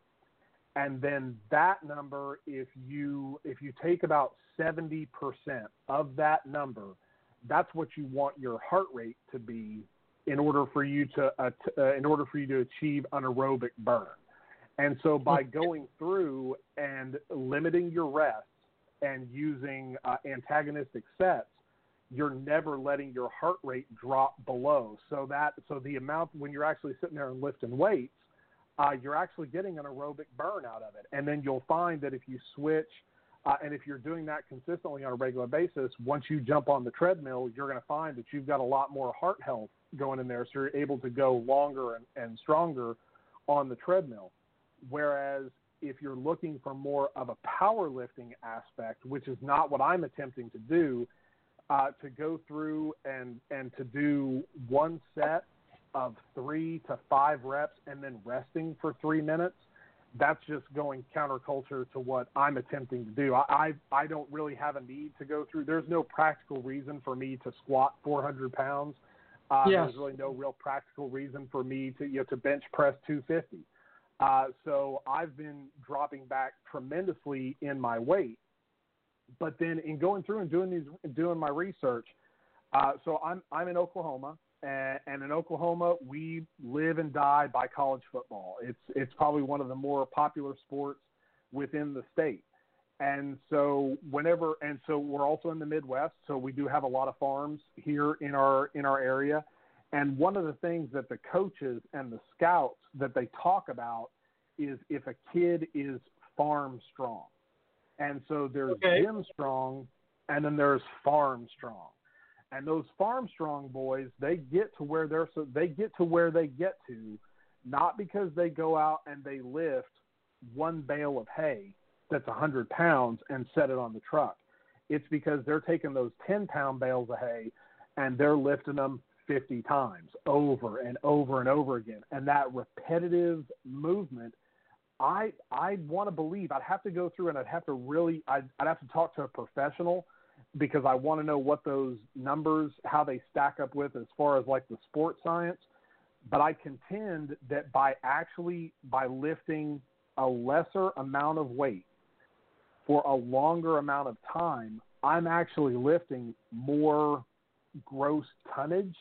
And then that number if you if you take about 70% of that number that's what you want your heart rate to be in order for you to uh, t- uh, in order for you to achieve an aerobic burn. And so by going through and limiting your rests and using uh, antagonistic sets you're never letting your heart rate drop below so that so the amount when you're actually sitting there and lifting weights uh, you're actually getting an aerobic burn out of it. And then you'll find that if you switch, uh, and if you're doing that consistently on a regular basis, once you jump on the treadmill, you're going to find that you've got a lot more heart health going in there, so you're able to go longer and, and stronger on the treadmill. Whereas if you're looking for more of a powerlifting aspect, which is not what I'm attempting to do, uh, to go through and and to do one set of three to five reps and then resting for three minutes, that's just going counterculture to what I'm attempting to do. I, I I don't really have a need to go through. There's no practical reason for me to squat 400 pounds. Uh, Yes. There's really no real practical reason for me to you know to bench press 250. Uh, so I've been dropping back tremendously in my weight. But then in going through and doing these, doing my research, uh, so I'm I'm in Oklahoma, and, and in Oklahoma we live and die by college football. It's it's probably one of the more popular sports within the state. And so whenever and so we're also in the Midwest, so we do have a lot of farms here in our in our area. And one of the things that the coaches and the scouts that they talk about is if a kid is farm strong. And so there's Okay. gym strong and then there's farm strong. And those farm strong boys, they get to where they're so they get to where they get to not because they go out and they lift one bale of hay that's a 100 pounds and set it on the truck. It's because they're taking those 10 pound bales of hay and they're lifting them 50 times over and over and over again. And that repetitive movement, I I want to believe I'd have to go through and I'd have to really I'd, I'd have to talk to a professional because I want to know what those numbers how they stack up with as far as like the sports science. But I contend that by actually by lifting a lesser amount of weight for a longer amount of time, I'm actually lifting more gross tonnage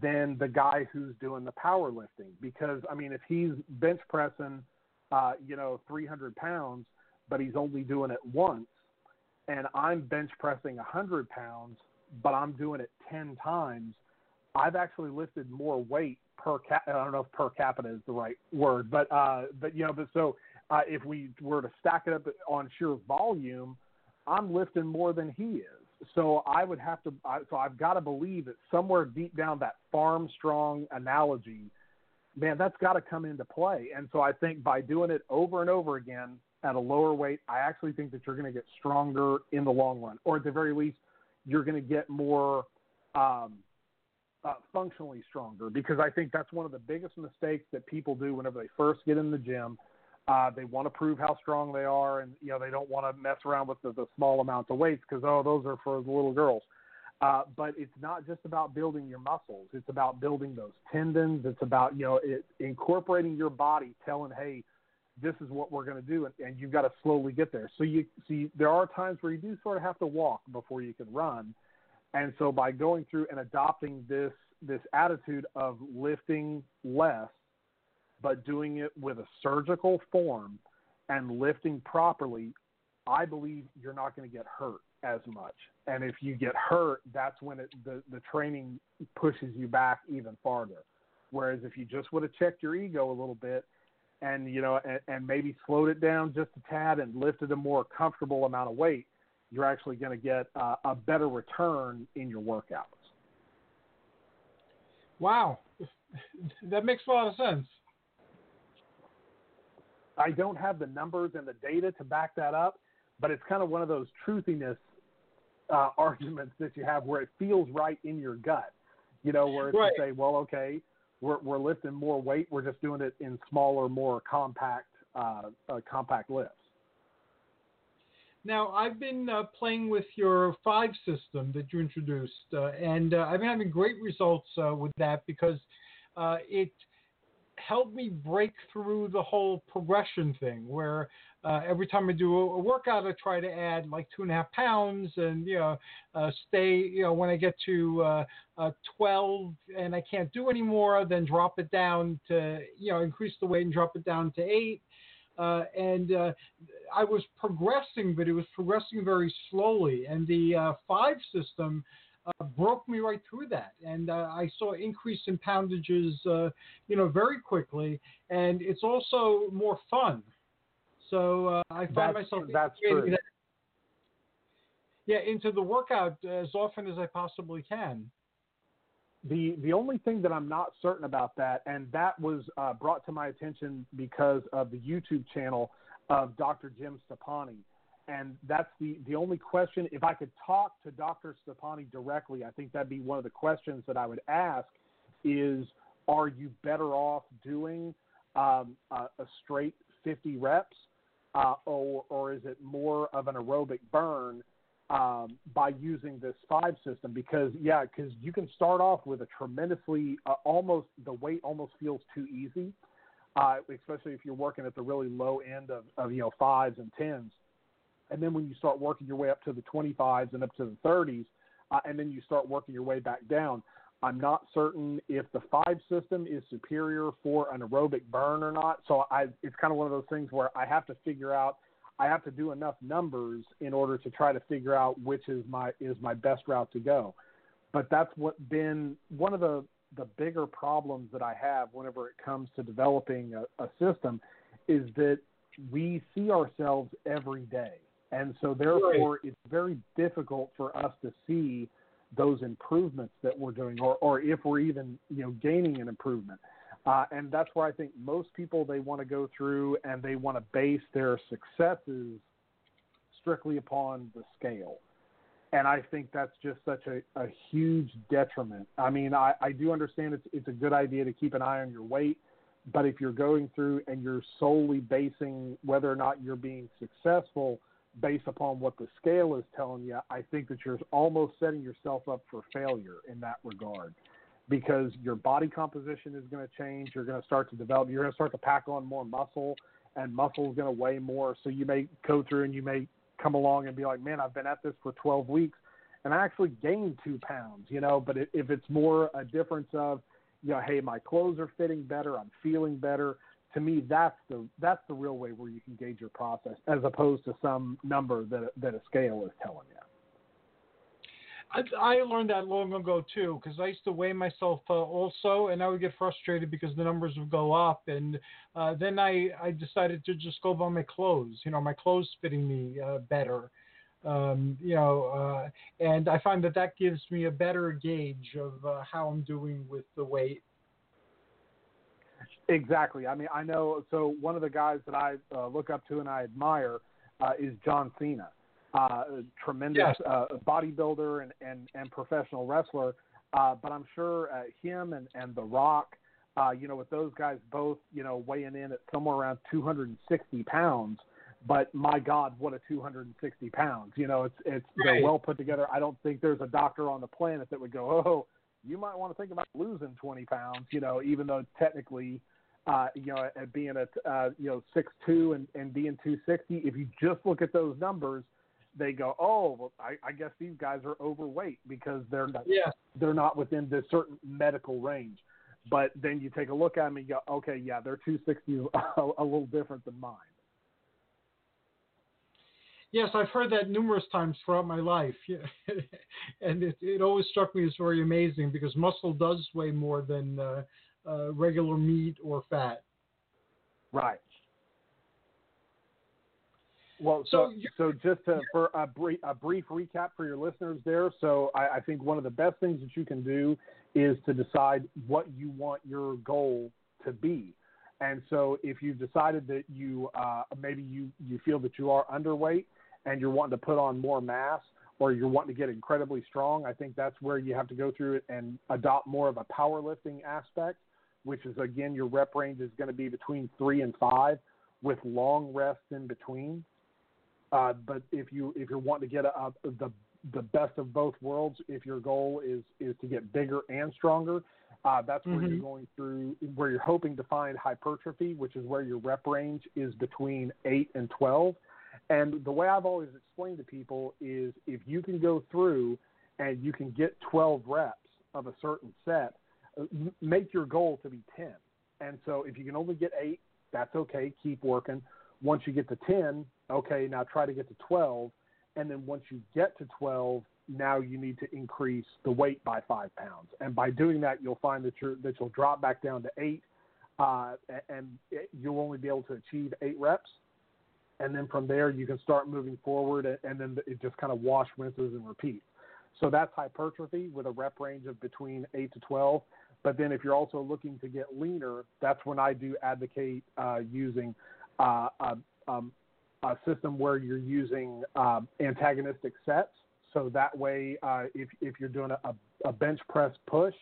than the guy who's doing the powerlifting. Because I mean, if he's bench pressing, uh, you know, 300 pounds, but he's only doing it once, and I'm bench pressing 100 pounds, but I'm doing it 10 times, I've actually lifted more weight per cap. I don't know if per capita is the right word, but uh, but you know, but so uh, if we were to stack it up on sheer volume, I'm lifting more than he is. So I would have to. I, so I've got to believe that somewhere deep down that farm strong analogy, man, that's got to come into play. And so I think by doing it over and over again at a lower weight, I actually think that you're going to get stronger in the long run, or at the very least, you're going to get more. Um, uh, functionally stronger because I think that's one of the biggest mistakes that people do whenever they first get in the gym. Uh, they want to prove how strong they are, and you know they don't want to mess around with the, the small amounts of weights because oh, those are for the little girls. Uh, but it's not just about building your muscles; it's about building those tendons. It's about you know it, incorporating your body, telling hey, this is what we're going to do, and, and you've got to slowly get there. So you see, there are times where you do sort of have to walk before you can run. And so by going through and adopting this this attitude of lifting less, but doing it with a surgical form and lifting properly, I believe you're not going to get hurt as much. And if you get hurt, that's when it, the the training pushes you back even farther. Whereas if you just would have checked your ego a little bit and you know and, and maybe slowed it down just a tad and lifted a more comfortable amount of weight, you're actually going to get uh, a better return in your workouts. Wow, *laughs* that makes a lot of sense. I don't have the numbers and the data to back that up, but it's kind of one of those truthiness uh, *laughs* arguments that you have where it feels right in your gut. You know, where it's Right. to say, well, okay, we're we're lifting more weight, we're just doing it in smaller, more compact, uh, uh, compact lifts. Now, I've been uh, playing with your five system that you introduced, uh, and uh, I've been having great results uh, with that because uh, it helped me break through the whole progression thing where uh, every time I do a, workout, I try to add like two and a half pounds and, you know, uh, stay, you know, when I get to uh, uh, 12 and I can't do any more, then drop it down to, you know, increase the weight and drop it down to eight. Uh, and uh, I was progressing, but it was progressing very slowly. And the five system uh, broke me right through that, and uh, I saw increase in poundages, uh, you know, very quickly. And it's also more fun. So uh, I find That's- myself that's true. that- yeah, into the workout as often as I possibly can. The the only thing that I'm not certain about that, and that was uh, brought to my attention because of the YouTube channel of Dr. Jim Stoppani, and that's the the only question. If I could talk to Dr. Stoppani directly, I think that'd be one of the questions that I would ask. Is are you better off doing um, a, a straight 50 reps, uh, or or is it more of an aerobic burn? um, by using this five system because yeah, because you can start off with a tremendously uh, almost the weight almost feels too easy, uh, especially if you're working at the really low end of, of you know fives and tens, and then when you start working your way up to the 25s and up to the 30s, uh, and then you start working your way back down. I'm not certain if the five system is superior for an aerobic burn or not. So I, it's kind of one of those things where I have to figure out I have to do enough numbers in order to try to figure out which is my is my best route to go. But that's what been one of the the bigger problems that I have whenever it comes to developing a, a system is that we see ourselves every day. And so therefore it's very difficult for us to see those improvements that we're doing or, or if we're even, you know, gaining an improvement. Uh, and that's where I think most people they want to go through and they want to base their successes strictly upon the scale. And I think that's just such a, a huge detriment. I mean, I, I do understand it's it's a good idea to keep an eye on your weight, but if you're going through and you're solely basing whether or not you're being successful based upon what the scale is telling you, I think that you're almost setting yourself up for failure in that regard because your body composition is going to change. You're going to start to develop. You're going to start to pack on more muscle, and muscle is going to weigh more. So you may go through and you may come along and be like, "Man, I've been at this for 12 weeks, and I actually gained two pounds." You know, but if it's more a difference of, you know, hey, my clothes are fitting better, I'm feeling better. To me, that's the that's the real way where you can gauge your process, as opposed to some number that that a scale is telling you. I, learned that long ago too, because I used to weigh myself uh, also, and I would get frustrated because the numbers would go up, and uh, then I I decided to just go by my clothes. You know, my clothes fitting me uh, better. Um, you know, uh, and I find that that gives me a better gauge of uh, how I'm doing with the weight. Exactly. I mean, I know. So one of the guys that I uh, look up to and I admire uh, is John Cena uh, tremendous yes. uh, bodybuilder and, and, and professional wrestler. Uh, but I'm sure uh, him and, and The Rock, uh, you know, with those guys both, you know, weighing in at somewhere around 260 pounds. But my God, what a 260 pounds! You know, it's it's right. they're well put together. I don't think there's a doctor on the planet that would go, oh, you might want to think about losing 20 pounds. You know, even though technically, uh, you know, at being at uh, you know six two and, and being 260, if you just look at those numbers, they go, oh, well, I, I guess these guys are overweight because they're not, yeah. they're not within the certain medical range. But then you take a look at them and you go, okay, yeah, their 260 is *laughs* a, a little different than mine. Yes, I've heard that numerous times throughout my life, *laughs* and it, it always struck me as very amazing because muscle does weigh more than uh, uh, regular meat or fat. Right. Well, so so, so just to, for a brief, a brief recap for your listeners there. So I, I think one of the best things that you can do is to decide what you want your goal to be. And so if you've decided that you uh, maybe you you feel that you are underweight and you're wanting to put on more mass or you're wanting to get incredibly strong, I think that's where you have to go through it and adopt more of a powerlifting aspect, which is again your rep range is going to be between three and five with long rests in between. Uh, but if you if you're wanting to get a, a, the the best of both worlds, if your goal is is to get bigger and stronger, uh, that's where mm-hmm. you're going through where you're hoping to find hypertrophy, which is where your rep range is between eight and twelve. And the way I've always explained to people is if you can go through and you can get 12 reps of a certain set, uh, make your goal to be 10. And so if you can only get eight, that's okay. Keep working. Once you get to 10, okay, now try to get to 12. And then once you get to 12, now you need to increase the weight by five pounds. And by doing that, you'll find that, you're, that you'll drop back down to eight, uh, and you'll only be able to achieve eight reps. And then from there, you can start moving forward, and then it just kind of wash, rinses, and repeat. So that's hypertrophy with a rep range of between 8 to 12. But then if you're also looking to get leaner, that's when I do advocate uh, using uh, a, um, a, system where you're using uh, antagonistic sets. So that way, uh, if, if you're doing a, a bench press push,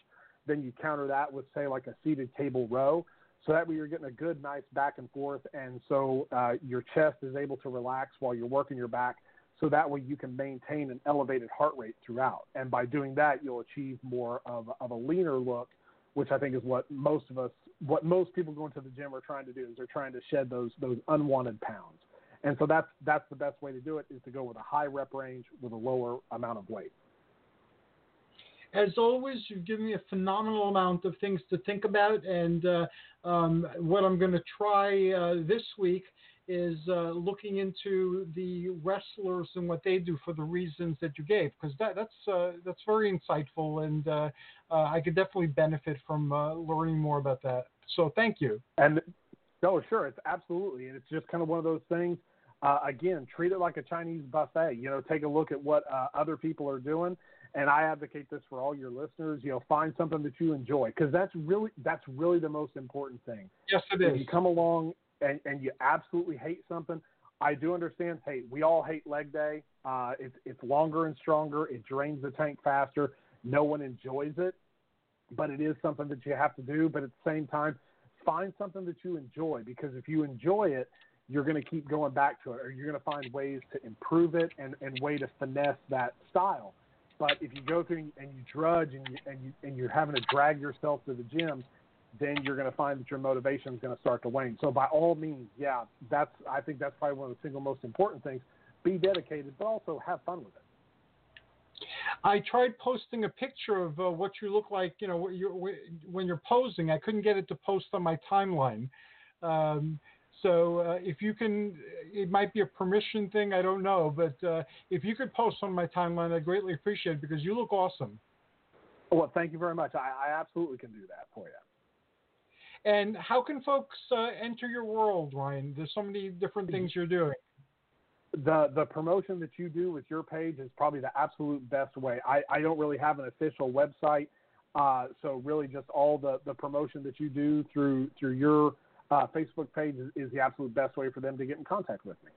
then you counter that with, say, like a seated cable row. So that way you're getting a good, nice back and forth. And so uh, your chest is able to relax while you're working your back so that way you can maintain an elevated heart rate throughout. And by doing that, you'll achieve more of, of a leaner look, which I think is what most of us, what most people going to the gym are trying to do is they're trying to shed those those unwanted pounds. And so that's that's the best way to do it is to go with a high rep range with a lower amount of weight. As always, you've given me a phenomenal amount of things to think about, and uh, um, what I'm going to try uh, this week is uh, looking into the wrestlers and what they do for the reasons that you gave, because that, that's uh, that's very insightful, and uh, uh I could definitely benefit from uh, learning more about that. So thank you. And no, sure, it's absolutely, and it's just kind of one of those things. Uh, again, treat it like a Chinese buffet. You know, take a look at what other people are doing, and I advocate this for all your listeners. You know, find something that you enjoy, because that's really that's really the most important thing. Yes, it is. If you come along and, and you absolutely hate something, I do understand. Hey, we all hate leg day. Uh, it's it's longer and stronger. It drains the tank faster. No one enjoys it, but it is something that you have to do. But at the same time, find something that you enjoy because if you enjoy it, you're going to keep going back to it, or you're going to find ways to improve it and and way to finesse that style. But if you go through and you drudge and you and you and you're having to drag yourself to the gym, then you're going to find that your motivation is going to start to wane. So by all means, yeah, that's I think that's probably one of the single most important things. Be dedicated, but also have fun with it. I tried posting a picture of uh, what you look like, you know, you're, when you're posing. I couldn't get it to post on my timeline. Um, so uh, if you can, it might be a permission thing. I don't know, but uh, if you could post on my timeline, I'd greatly appreciate it because you look awesome. Well, thank you very much. I, I absolutely can do that for you. And how can folks uh, enter your world, Ryan? There's so many different things you're doing. The the promotion that you do with your page is probably the absolute best way. I, I don't really have an official website, uh, so really just all the, the promotion that you do through through your uh, Facebook page is, is the absolute best way for them to get in contact with me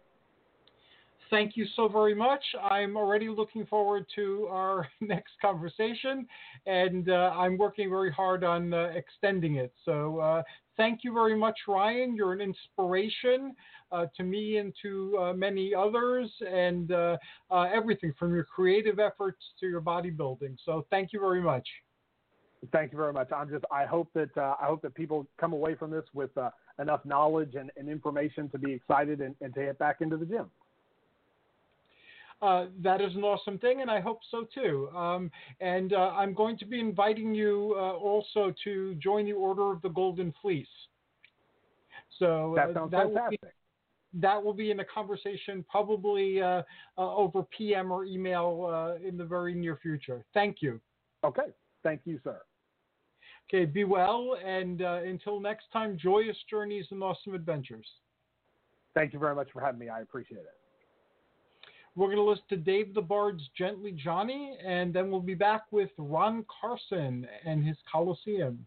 thank you so very much. I'm already looking forward to our *laughs* next conversation, and uh, I'm working very hard on uh, extending it. So, uh, thank you very much, Ryan. You're an inspiration uh, to me and to uh, many others, and uh, everything from your creative efforts to your bodybuilding. So, thank you very much. Thank you very much. I'm just. I hope that I hope that people come away from this with enough knowledge and, and, information to be excited and, and to get back into the gym uh, that is an awesome thing, and I hope so too. Um, and uh, I'm going to be inviting you uh, also to join the Order of the Golden Fleece. So that sounds that fantastic. Will be, that will be in a conversation probably uh, uh, over PM or email in the very near future. Thank you. Okay. Thank you, sir. Okay, be well, and uh, until next time, joyous journeys and awesome adventures. Thank you very much for having me. I appreciate it. We're going to listen to Dave the Bard's Gently Johnny, and then we'll be back with Ron Carson and his Coliseum.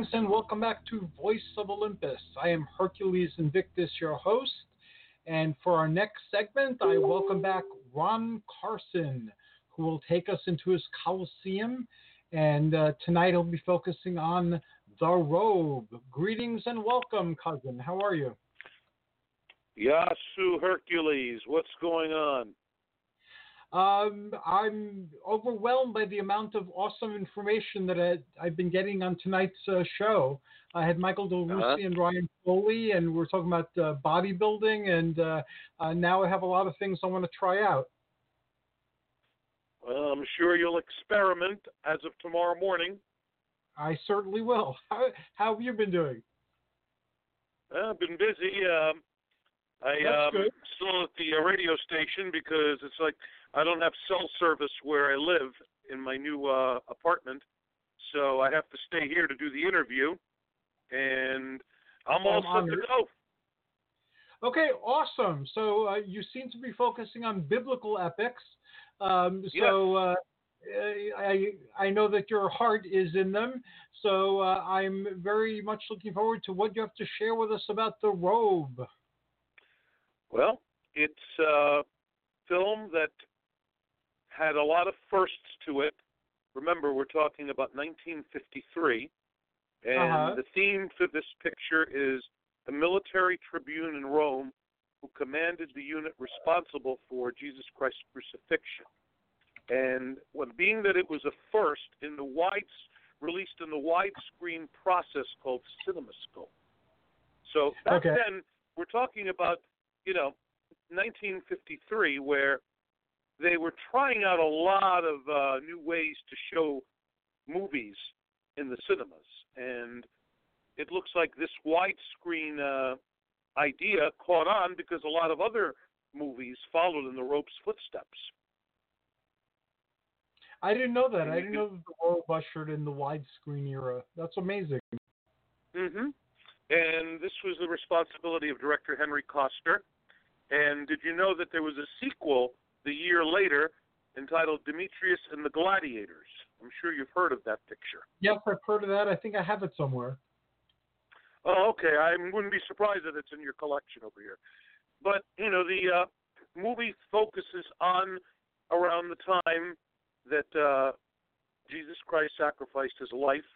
Greetings and welcome back to Voice of Olympus. I am Hercules Invictus, your host. And for our next segment, I welcome back Ron Carson, who will take us into his Coliseum. And uh, tonight he'll be focusing on the robe. Greetings and welcome, cousin. How are you? Yasu Hercules, what's going on? Um, I'm overwhelmed by the amount of awesome information that I, have been getting on tonight's uh, show. I had Michael Del Uh-huh. and Ryan Foley, and we're talking about uh, bodybuilding, and uh, uh, now I have a lot of things I want to try out. Well, I'm sure you'll experiment as of tomorrow morning. I certainly will. *laughs* How, how have you been doing? I've been busy. Um, I um, still at the uh, radio station because it's like I don't have cell service where I live in my new uh, apartment, so I have to stay here to do the interview, and I'm all I'm set to go. Okay, awesome. So uh, you seem to be focusing on biblical epics. Um, so uh, I I know that your heart is in them. So uh, I'm very much looking forward to what you have to share with us about the robe. Well, it's a film that had a lot of firsts to it. Remember, we're talking about 1953, and Uh-huh. the theme for this picture is a military tribune in Rome who commanded the unit responsible for Jesus Christ's crucifixion. And when being that it was a first in the wide, released in the widescreen process called CinemaScope. So back Okay. then, we're talking about you know, 1953, where they were trying out a lot of uh, new ways to show movies in the cinemas, and it looks like this widescreen uh, idea caught on because a lot of other movies followed in the robe's footsteps. I didn't know that. I didn't know that the robe ushered in the widescreen era. That's amazing. hmm And this was the responsibility of director Henry Koster. And did you know that there was a sequel the year later entitled Demetrius and the Gladiators? I'm sure you've heard of that picture. Yes, I've heard of that. I think I have it somewhere. Oh, okay. I wouldn't be surprised if it's in your collection over here. But you know, the uh, movie focuses on around the time that uh, Jesus Christ sacrificed his life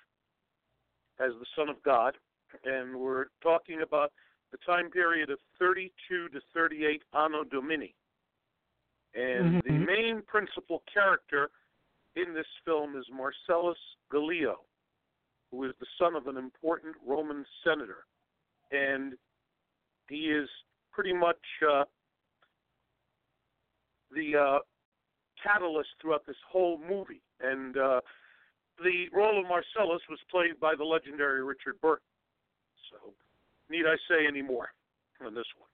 as the Son of God, and we're talking about the time period of 32 to 38 Anno Domini. And the Mhm. main principal character in this film is Marcellus Gallio who is the son of an important Roman senator. And he is pretty much uh, the uh, catalyst throughout this whole movie. And uh, the role of Marcellus was played by the legendary Richard Burton. So, need I say any more on this one?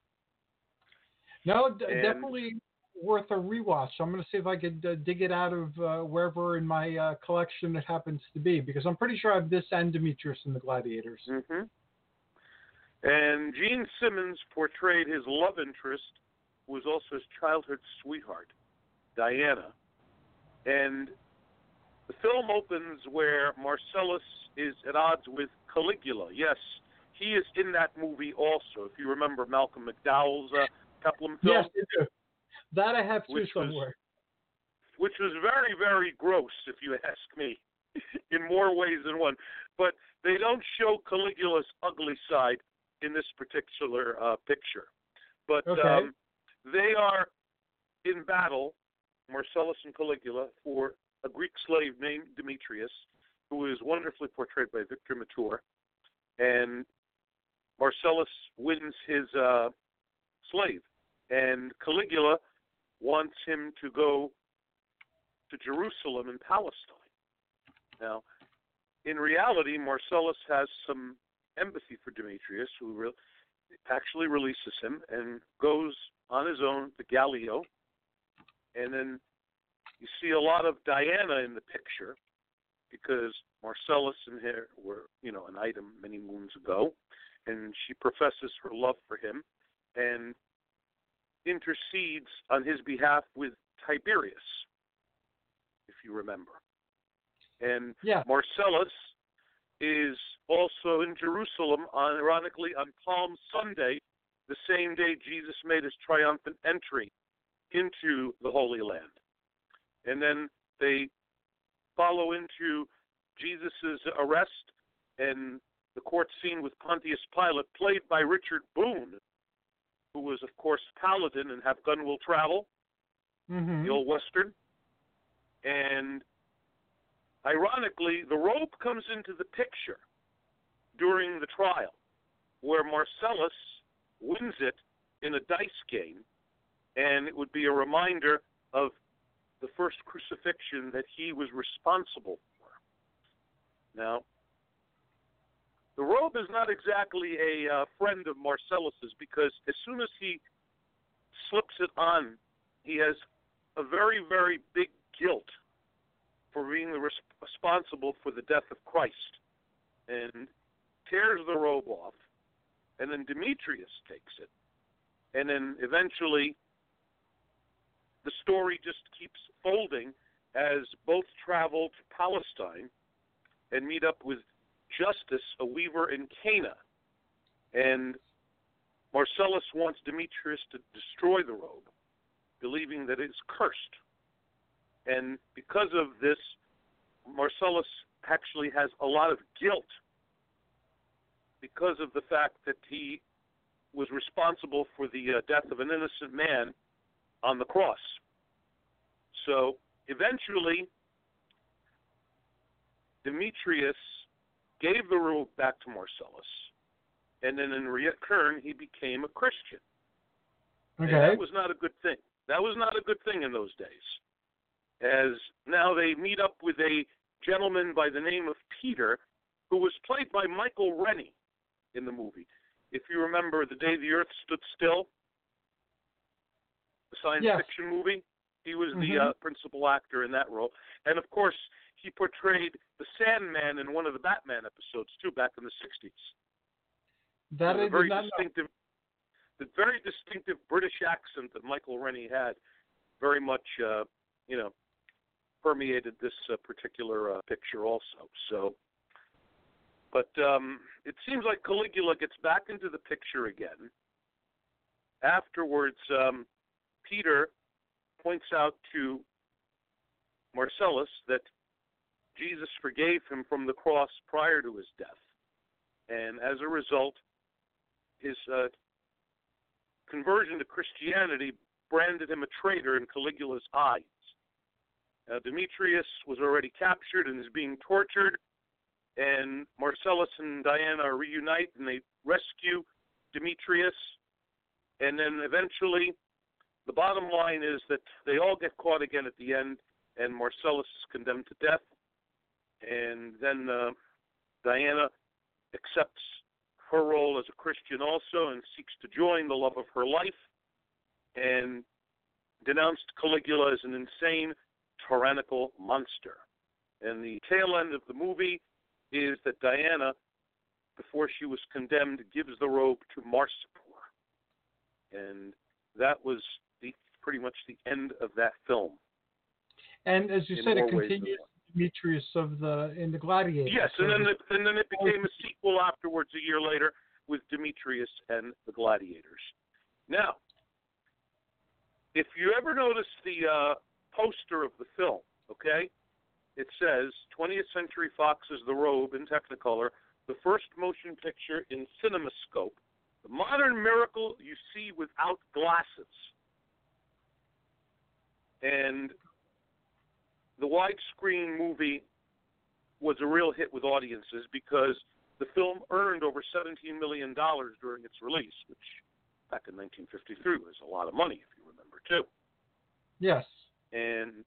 No, d- definitely worth a rewatch. I'm going to see if I could uh, dig it out of uh, wherever in my uh, collection it happens to be, because I'm pretty sure I have this and Demetrius and the Gladiators. hmm And Jean Simmons portrayed his love interest, who was also his childhood sweetheart, Diana. And the film opens where Marcellus is at odds with Caligula. Yes, he is in that movie also. If you remember Malcolm McDowell's uh, Peplum film, Yes. That I have too Which was- somewhere. which was very, very gross, if you ask me, *laughs* in more ways than one. But they don't show Caligula's ugly side in this particular uh, picture. But Okay. um, they are in battle, Marcellus and Caligula, for a Greek slave named Demetrius, who is wonderfully portrayed by Victor Mature. And Marcellus wins his uh, slave, and Caligula wants him to go to Jerusalem and Palestine. Now, in reality, Marcellus has some empathy for Demetrius, who re- actually releases him and goes on his own to Gallio. And then you see a lot of Diana in the picture because Marcellus and her were, you know, an item many moons ago, and she professes her love for him and intercedes on his behalf with Tiberius, if you remember. And Yeah. Marcellus is also in Jerusalem, on, ironically, on Palm Sunday, the same day Jesus made his triumphant entry into the Holy Land. And then they follow into Jesus' arrest and the court scene with Pontius Pilate, played by Richard Boone, who was, of course, Paladin and Have Gun Will Travel. hmm the old western. And ironically, the rope comes into the picture during the trial, where Marcellus wins it in a dice game, and it would be a reminder of the first crucifixion that he was responsible for. Now, the robe is not exactly a uh, friend of Marcellus's because as soon as he slips it on, he has a very, very big guilt for being res- responsible for the death of Christ, and tears the robe off, and then Demetrius takes it, and then eventually the story just keeps folding as both travel to Palestine and meet up with Justus, a weaver in Cana. And Marcellus wants Demetrius to destroy the robe, believing that it's cursed. And because of this, Marcellus actually has a lot of guilt because of the fact that he was responsible for the uh, death of an innocent man on the cross. So eventually, Demetrius gave the rule back to Marcellus, and then in return, he became a Christian. And Okay. that was not a good thing. That was not a good thing in those days. As now they meet up with a gentleman by the name of Peter, who was played by Michael Rennie in the movie. If you remember The Day the Earth Stood Still, the science Yes. fiction movie, he was the Mhm. uh, principal actor in that role. And of course, he portrayed the Sandman in one of the Batman episodes too, back in the 60s That the very not know. distinctive, the very distinctive British accent that Michael Rennie had, very much, uh, you know, permeated this uh, particular uh, picture also. So, but um, it seems like Caligula gets back into the picture again. Afterwards, um, Peter points out to Marcellus that Jesus forgave him from the cross prior to his death, and as a result, his uh, conversion to Christianity branded him a traitor in Caligula's eyes. Demetrius was already captured and is being tortured, and Marcellus and Diana reunite and they rescue Demetrius. And then eventually, the bottom line is that they all get caught again at the end, and Marcellus is condemned to death. And then uh, Diana accepts her role as a Christian also and seeks to join the love of her life and denounced Caligula as an insane, tyrannical monster. And the tail end of the movie is that Diana, before she was condemned, gives the robe to Marcipor. And that was the pretty much the end of that film. And as you in said, it more ways than continues. Demetrius of the in the Gladiator. Yes, and then the- it, and then it became a sequel afterwards a year later with Demetrius and the Gladiators. Now, if you ever notice the uh, poster of the film, okay, it says 20th Century Fox's The Robe in Technicolor, the first motion picture in CinemaScope, the modern miracle you see without glasses. And the widescreen movie was a real hit with audiences because the film earned over $17 million during its release, which back in 1953 was a lot of money, if you remember, too. yes. And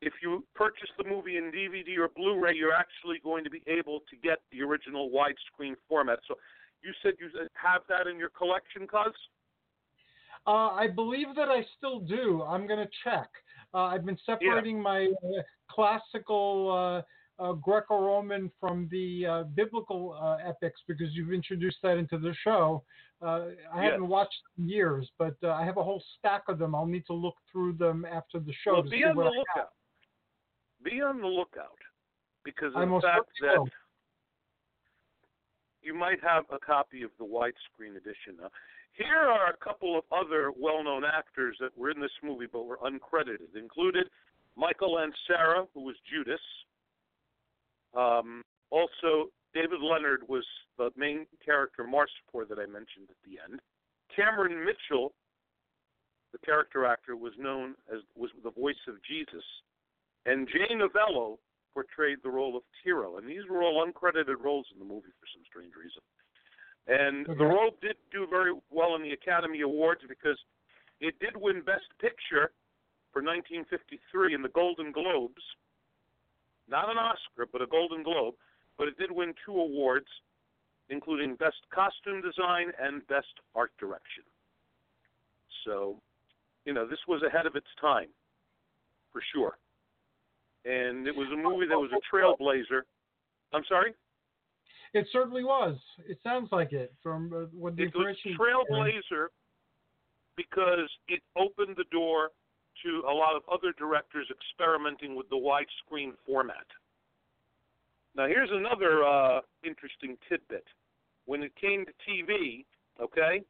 if you purchase the movie in DVD or Blu ray, you're actually going to be able to get the original widescreen format. So you said you have that in your collection, Cuz? Uh, I believe that I still do. I'm going to check. Uh, I've been separating my uh, classical uh, uh, Greco-Roman from the uh, biblical uh, epics because you've introduced that into the show. Uh, I haven't watched in years, but uh, I have a whole stack of them. I'll need to look through them after the show Well, be on the I have. lookout. Be on the lookout because of the fact that you might have a copy of the widescreen edition. Now, here are a couple of other well-known actors that were in this movie but were uncredited. Included Michael Ansara, who was Judas. Um, also, David Leonard was the main character, Marcipor, that I mentioned at the end. Cameron Mitchell the character actor, was known as was the voice of Jesus, and Jay Novello portrayed the role of Tiro, and these were all uncredited roles in the movie for some strange reason. And Okay. the role did do very well in the Academy Awards because it did win Best Picture for 1953 in the Golden Globes. Not an Oscar, but a Golden Globe. But it did win two awards, including Best Costume Design and Best Art Direction. So, you know, this was ahead of its time, for sure. And it was a movie that was a trailblazer. I'm sorry? It certainly was. It sounds like it from uh, what the It was information. trailblazer because it opened the door to a lot of other directors experimenting with the widescreen format. Now, here's another uh, interesting tidbit. When it came to TV, okay,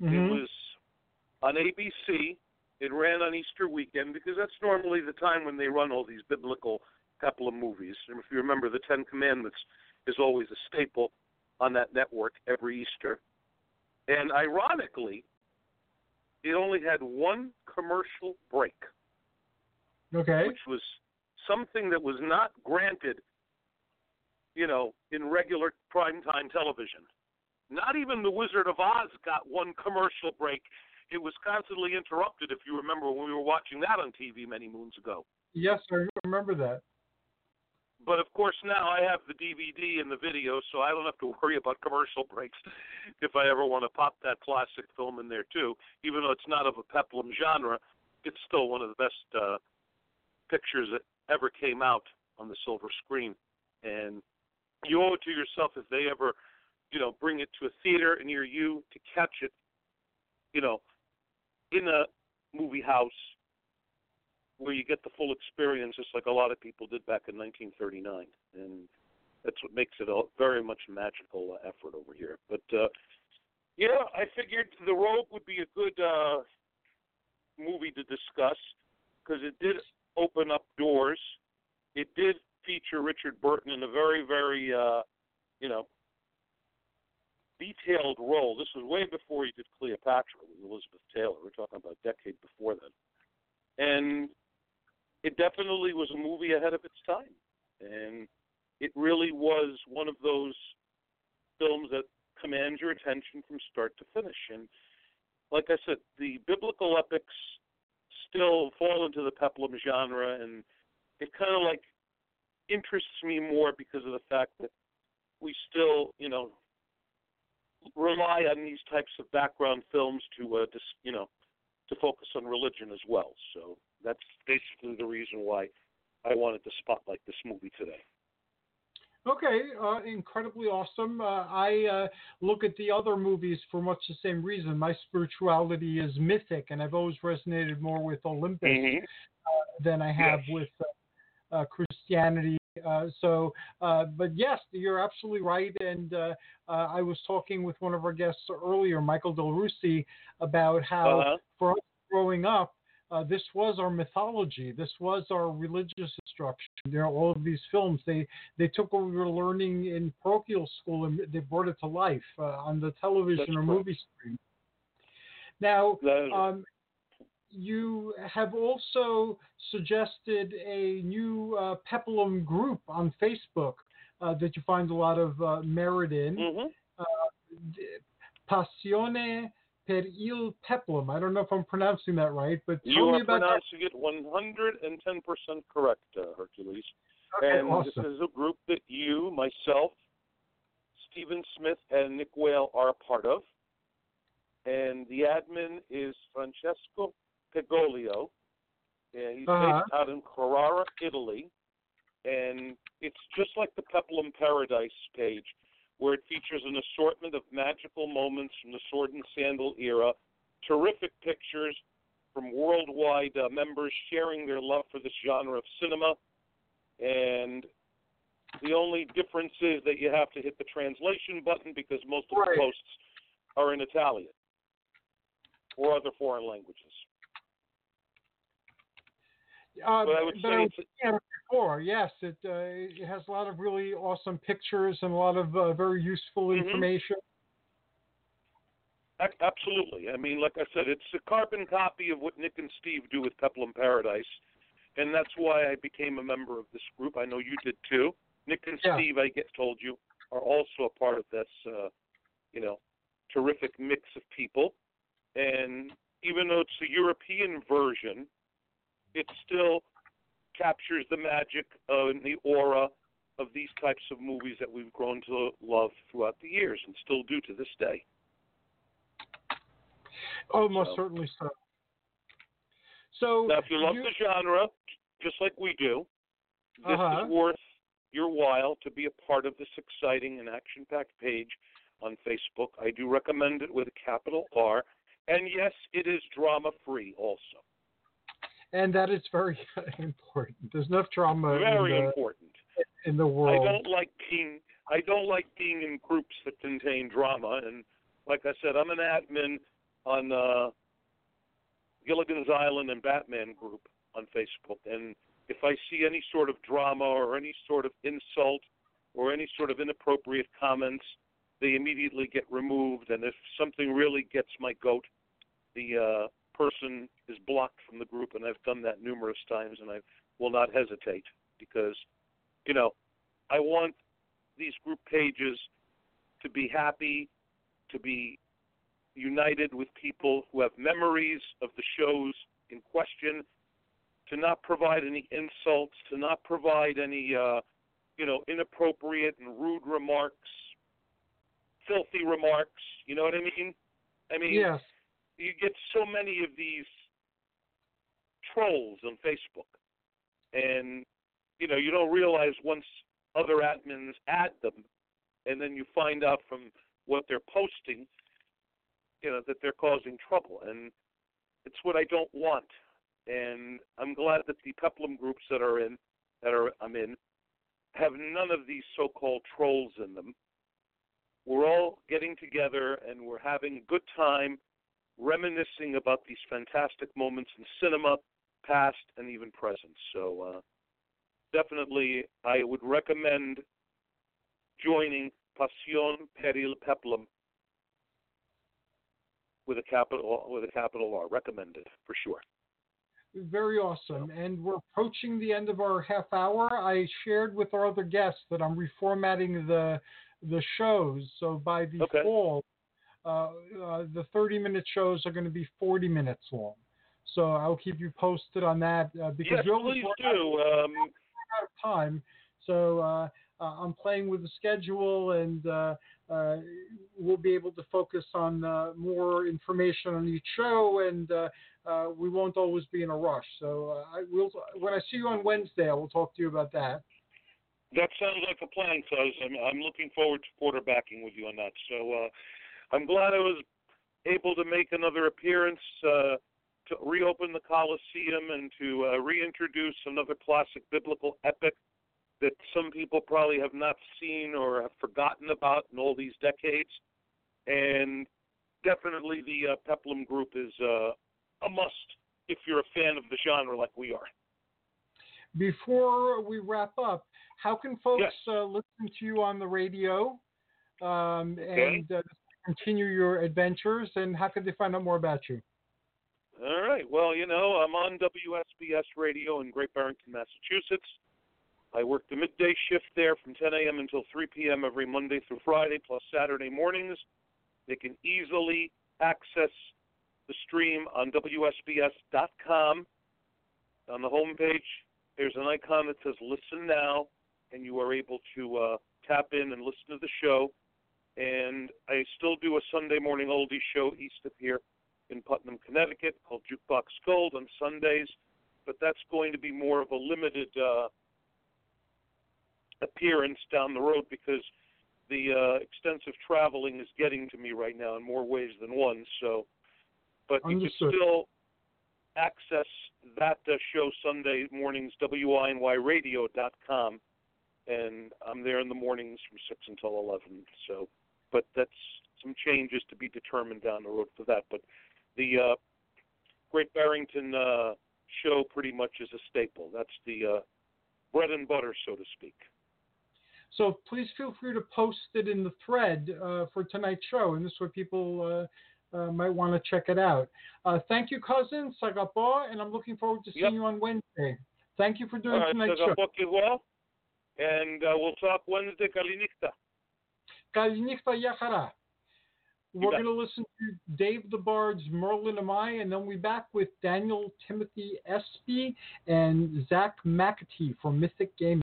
Mhm. it was on ABC. It ran on Easter weekend because that's normally the time when they run all these biblical peplum movies. And if you remember, the Ten Commandments is always a staple on that network every Easter. And ironically, it only had one commercial break, Okay. which was something that was not granted, you know, in regular primetime television. Not even The Wizard of Oz got one commercial break. It was constantly interrupted, if you remember when we were watching that on TV many moons ago. Yes, I remember that. But of course, now I have the DVD and the video, so I don't have to *laughs* worry about commercial breaks if I ever want to pop that classic film in there too. Even though it's not of a peplum genre, it's still one of the best uh, pictures that ever came out on the silver screen. And you owe it to yourself if they ever, you know, bring it to a theater near you to catch it, you know, in a movie house where you get the full experience, just like a lot of people did back in 1939, and that's what makes it a very much magical uh, effort over here. But uh, yeah, I figured The Robe would be a good uh, movie to discuss because it did open up doors. It did feature Richard Burton in a very, very, uh, you know, detailed role. This was way before he did Cleopatra with Elizabeth Taylor. We're talking about a decade before then. And it definitely was a movie ahead of its time. And it really was one of those films that commands your attention from start to finish. And like I said, the biblical epics still fall into the peplum genre, and it kind of like interests me more because of the fact that we still, you know, rely on these types of background films to, uh, dis, you know, to focus on religion as well. So that's basically the reason why I wanted to spotlight this movie today. Okay, uh, incredibly awesome. Uh, I uh, look at the other movies for much the same reason. My spirituality is mythic, and I've always resonated more with Olympus uh, than I have Yes. with uh, uh, Christianity. Uh, so, uh, but yes, you're absolutely right. And uh, uh, I was talking with one of our guests earlier, Michael Del Russi, about how Uh-huh. for us growing up, uh, this was our mythology. This was our religious instruction. You know, all of these films, they they took what we were learning in parochial school and they brought it to life uh, on the television That's or correct. movie screen. Now, um, you have also suggested a new uh, Peplum group on Facebook uh, that you find a lot of uh, merit in. Mhm. D- Passione per il Peplum. I don't know if I'm pronouncing that right, but tell You me are about that. it 110% correct, uh, Hercules. Okay, and awesome. this is a group that you, myself, Stephen Smith, and Nick Whale are a part of. And the admin is Francesco Pegolio. And he's Uh-huh. based out in Carrara, Italy. And it's just like the Peplum Paradise page, where it features an assortment of magical moments from the sword and sandal era, terrific pictures from worldwide uh, members sharing their love for this genre of cinema. And the only difference is that you have to hit the translation button because most of Right. the posts are in Italian or other foreign languages. Uh, But I would but say I it's, was looking at it before. Yes, it uh, it has a lot of really awesome pictures and a lot of uh, very useful Mhm. information. Absolutely. I mean, like I said, it's a carbon copy of what Nick and Steve do with Peplum Paradise, and that's why I became a member of this group. I know you did too. Nick and Yeah. Steve, I get told you, are also a part of this, uh, you know, terrific mix of people. And even though it's a European version, it's still captures the magic uh, and the aura of these types of movies that we've grown to love throughout the years and still do to this day. Oh, most So- certainly so. So Now, if you love you- the genre, just like we do, this Uh-huh. is worth your while to be a part of this exciting and action-packed page on Facebook. I do recommend it with a capital R, and yes, it is drama-free also. And that is very *laughs* important. There's enough drama Very in, the, important. in the world. I don't like being I don't like being in groups that contain drama, and like I said, I'm an admin on uh, Gilligan's Island and Batman group on Facebook, and if I see any sort of drama or any sort of insult or any sort of inappropriate comments, they immediately get removed. And if something really gets my goat, the uh, person is blocked from the group. And I've done that numerous times, and I will not hesitate because, you know, I want these group pages to be happy, to be united with people who have memories of the shows in question, to not provide any insults, to not provide any, uh, you know, inappropriate and rude remarks, filthy remarks. You know what I mean? I mean, yes. You get so many of these trolls on Facebook, and you know you don't realize once other admins add them, and then you find out from what they're posting, you know that they're causing trouble, and it's what I don't want. And I'm glad that the Peplum groups that are in that are I'm in have none of these so-called trolls in them. We're all getting together and we're having a good time reminiscing about these fantastic moments in cinema, past and even present. So uh, definitely, I would recommend joining Passion Peril Peplum with a capital with a capital R. Recommended for sure. Very awesome. And we're approaching the end of our half hour. I shared with our other guests that I'm reformatting the the shows. So by the Okay. Uh, uh, the 30 minute shows are going to be 40 minutes long. So I'll keep you posted on that uh, because Yes, always please do. Um, out of time. So uh, uh, I'm playing with the schedule, and uh, uh, we'll be able to focus on uh, more information on each show, and uh, uh, we won't always be in a rush. So uh, I will. When I see you on Wednesday, I will talk to you about that. That sounds like a plan, cuz I'm, I'm looking forward to quarterbacking with you on that. So uh, I'm glad I was able to make another appearance uh, to reopen the Coliseum and to uh, reintroduce another classic biblical epic that some people probably have not seen or have forgotten about in all these decades. And definitely the uh, Peplum group is uh, a must if you're a fan of the genre like we are. Before we wrap up, how can folks Yes. uh, listen to you on the radio um, Okay. and uh, continue your adventures? And how can they find out more about you? All right. Well, you know, I'm on WSBS radio in Great Barrington, Massachusetts. I work the midday shift there from 10 a.m. until 3 p.m. every Monday through Friday, plus Saturday mornings. They can easily access the stream on WSBS.com. On the home page, there's an icon that says Listen Now, and you are able to uh, tap in and listen to the show. And I still do a Sunday morning oldie show east of here in Putnam, Connecticut, called Jukebox Gold on Sundays, but that's going to be more of a limited uh, appearance down the road because the uh, extensive traveling is getting to me right now in more ways than one. So, but you can still access that uh, show Sunday mornings, WINYradio.com, and I'm there in the mornings from six until eleven. So, but that's some changes to be determined down the road for that. But the uh, Great Barrington uh, show pretty much is a staple. That's the uh, bread and butter, so to speak. So please feel free to post it in the thread uh, for tonight's show, and this where people uh, uh, might want to check it out. thank you, cousin Sagapaw, and I'm looking forward to seeing yep. you on Wednesday. Thank you for doing All right, tonight's show. And we'll talk Wednesday, Kalinikta. Yachara. We're going to listen to Dave the Bard's Merlin Am I, and then we'll be back with Daniel Timothy Espy and Zack McAtee from Mythic Gaming.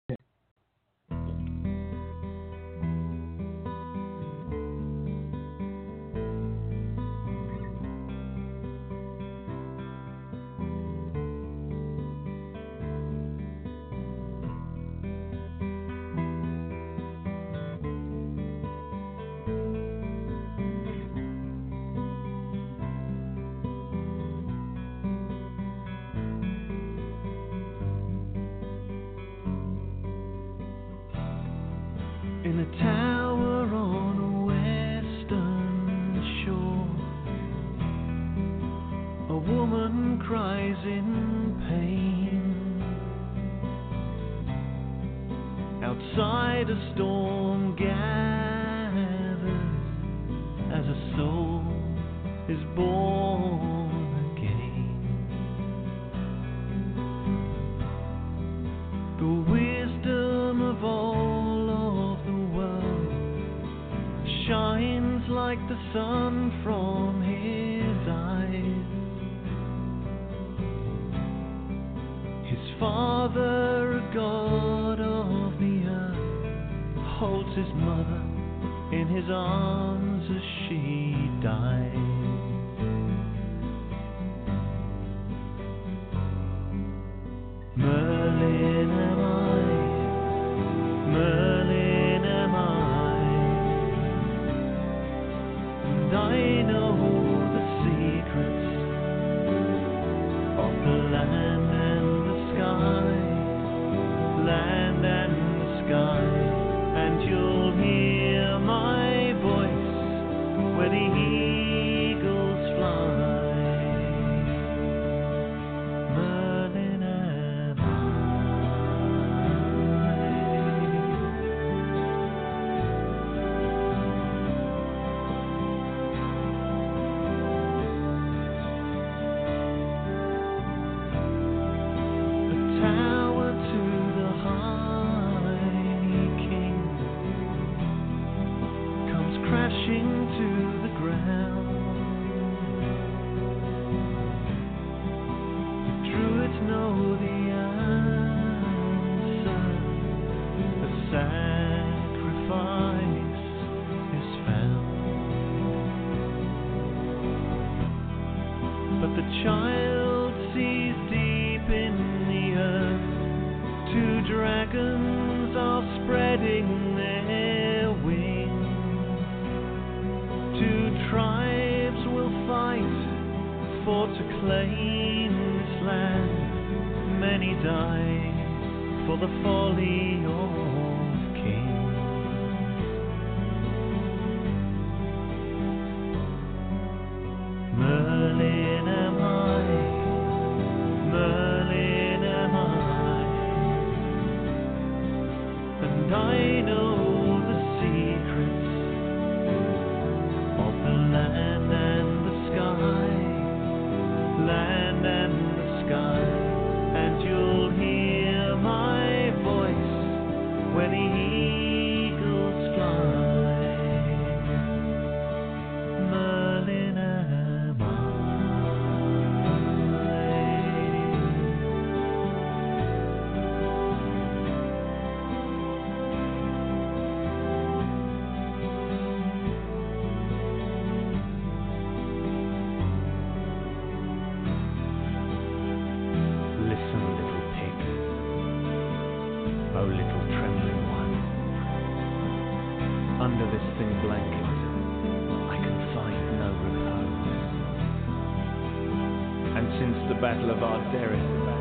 battle of Arderis.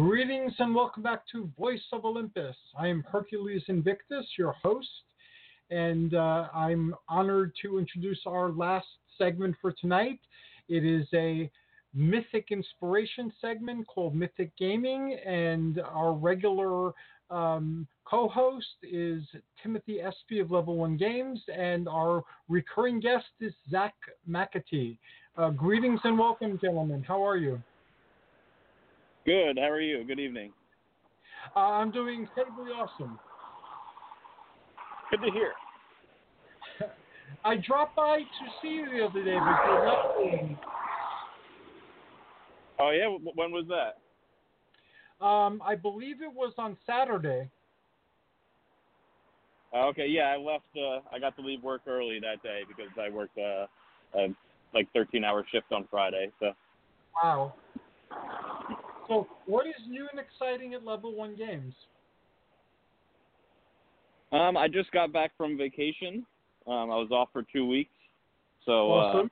Greetings and welcome back to Voice of Olympus. I am Hercules Invictus, your host, and uh, I'm honored to introduce our last segment for tonight. It is a mythic inspiration segment called Mythic Gaming, and our regular um, co host is Timothy Espy of Level 1 Games, and our recurring guest is Zack McAtee. Uh, greetings and welcome, gentlemen. How are you? Good. How are you? Good evening. Uh, I'm doing incredibly awesome. Good to hear. *laughs* I dropped by to see you the other day, but not. Oh yeah. When was that? Um, I believe it was on Saturday. Uh, okay. Yeah, I left. Uh, I got to leave work early that day because I worked uh, a like 13-hour shift on Friday. So Wow. So, what is new and exciting at Level 1 Games? um, I just got back from vacation. Um, I was off for two weeks. So uh,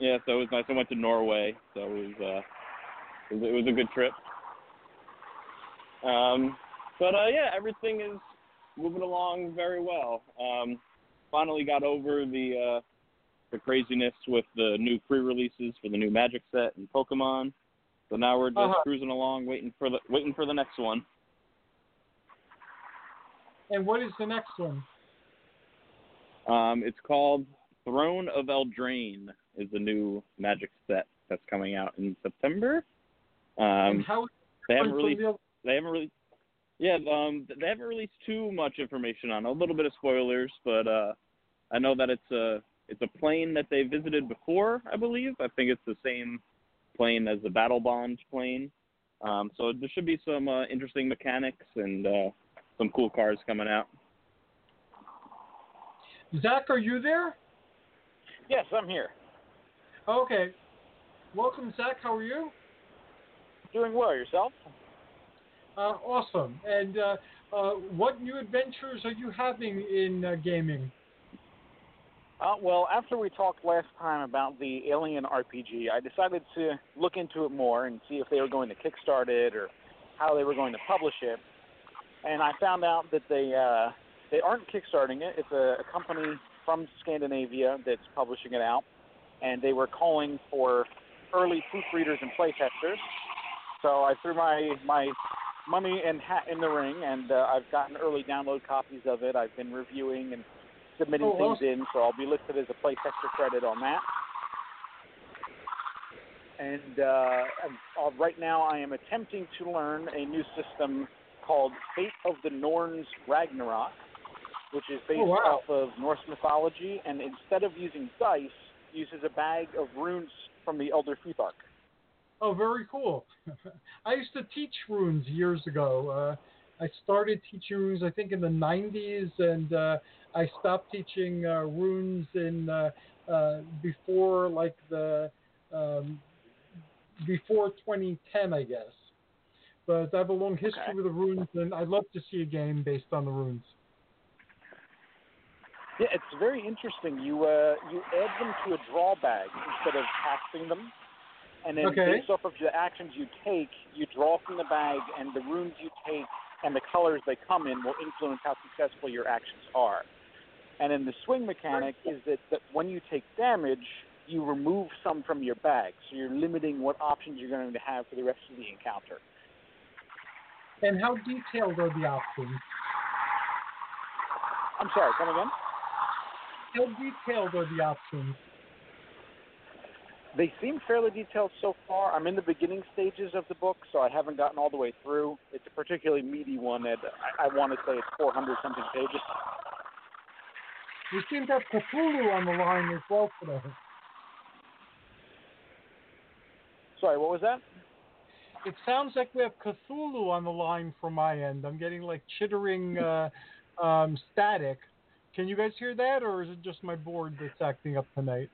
yeah, so it was nice. I went to Norway, so it was uh, it was, it was a good trip. Um, but uh, yeah, everything is moving along very well. Um, finally got over the uh, the craziness with the new pre-releases for the new Magic set and Pokemon. So now we're just Uh-huh. cruising along, waiting for the waiting for the next one. And what is the next one? Um, it's called Throne of Eldraine. Is the new Magic set that's coming out in September. Um, how they haven't really the they haven't really yeah um they haven't released too much information on it. a little bit of spoilers but uh i know that it's a it's a plane that they visited before i believe i think it's the same plane as the Battlebond plane um so there should be some uh, interesting mechanics and uh some cool cars coming out Zack, are you there? Yes, I'm here. Okay. Welcome, Zack. How are you? Doing well. Yourself? Uh, awesome. And uh, uh, what new adventures are you having in uh, gaming? Uh, well, after we talked last time about the Alien RPG, I decided to look into it more and see if they were going to kickstart it or how they were going to publish it. And I found out that they uh, they aren't kickstarting it. It's a, a company from Scandinavia that's publishing it out, and they were calling for early proofreaders and playtesters. So I threw my my money and hat in the ring, and uh, I've gotten early download copies of it. I've been reviewing and submitting Oh, things in, so I'll be listed as a playtester credit on that. And uh, and, uh, right now, I am attempting to learn a new system called Fate of the Norns Ragnarok, which is based Oh, wow. off of Norse mythology, and instead of using dice, uses a bag of runes from the Elder Futhark. Oh, very cool. *laughs* I used to teach runes years ago. Uh, I started teaching runes, I think, in the 90s, and uh, I stopped teaching uh, runes in uh, uh, before like the um, before 2010, I guess. But I have a long history Okay. with the runes, and I'd love to see a game based on the runes. Yeah, it's very interesting. You uh, you add them to a draw bag instead of casting them, and then Okay. based off of the actions you take, you draw from the bag, and the runes you take and the colors they come in will influence how successful your actions are. And then the swing mechanic is that, that when you take damage, you remove some from your bag, so you're limiting what options you're going to have for the rest of the encounter. And how detailed are the options? I'm sorry, come again? How detailed are the options? They seem fairly detailed so far. I'm in the beginning stages of the book, so I haven't gotten all the way through. It's a particularly meaty one, and I, I want to say it's 400 something pages. We seem to have Cthulhu on the line as well today. Sorry, what was that? It sounds like we have Cthulhu on the line from my end. I'm getting like chittering *laughs* uh, um, static. Can you guys hear that, or is it just my board that's acting up tonight?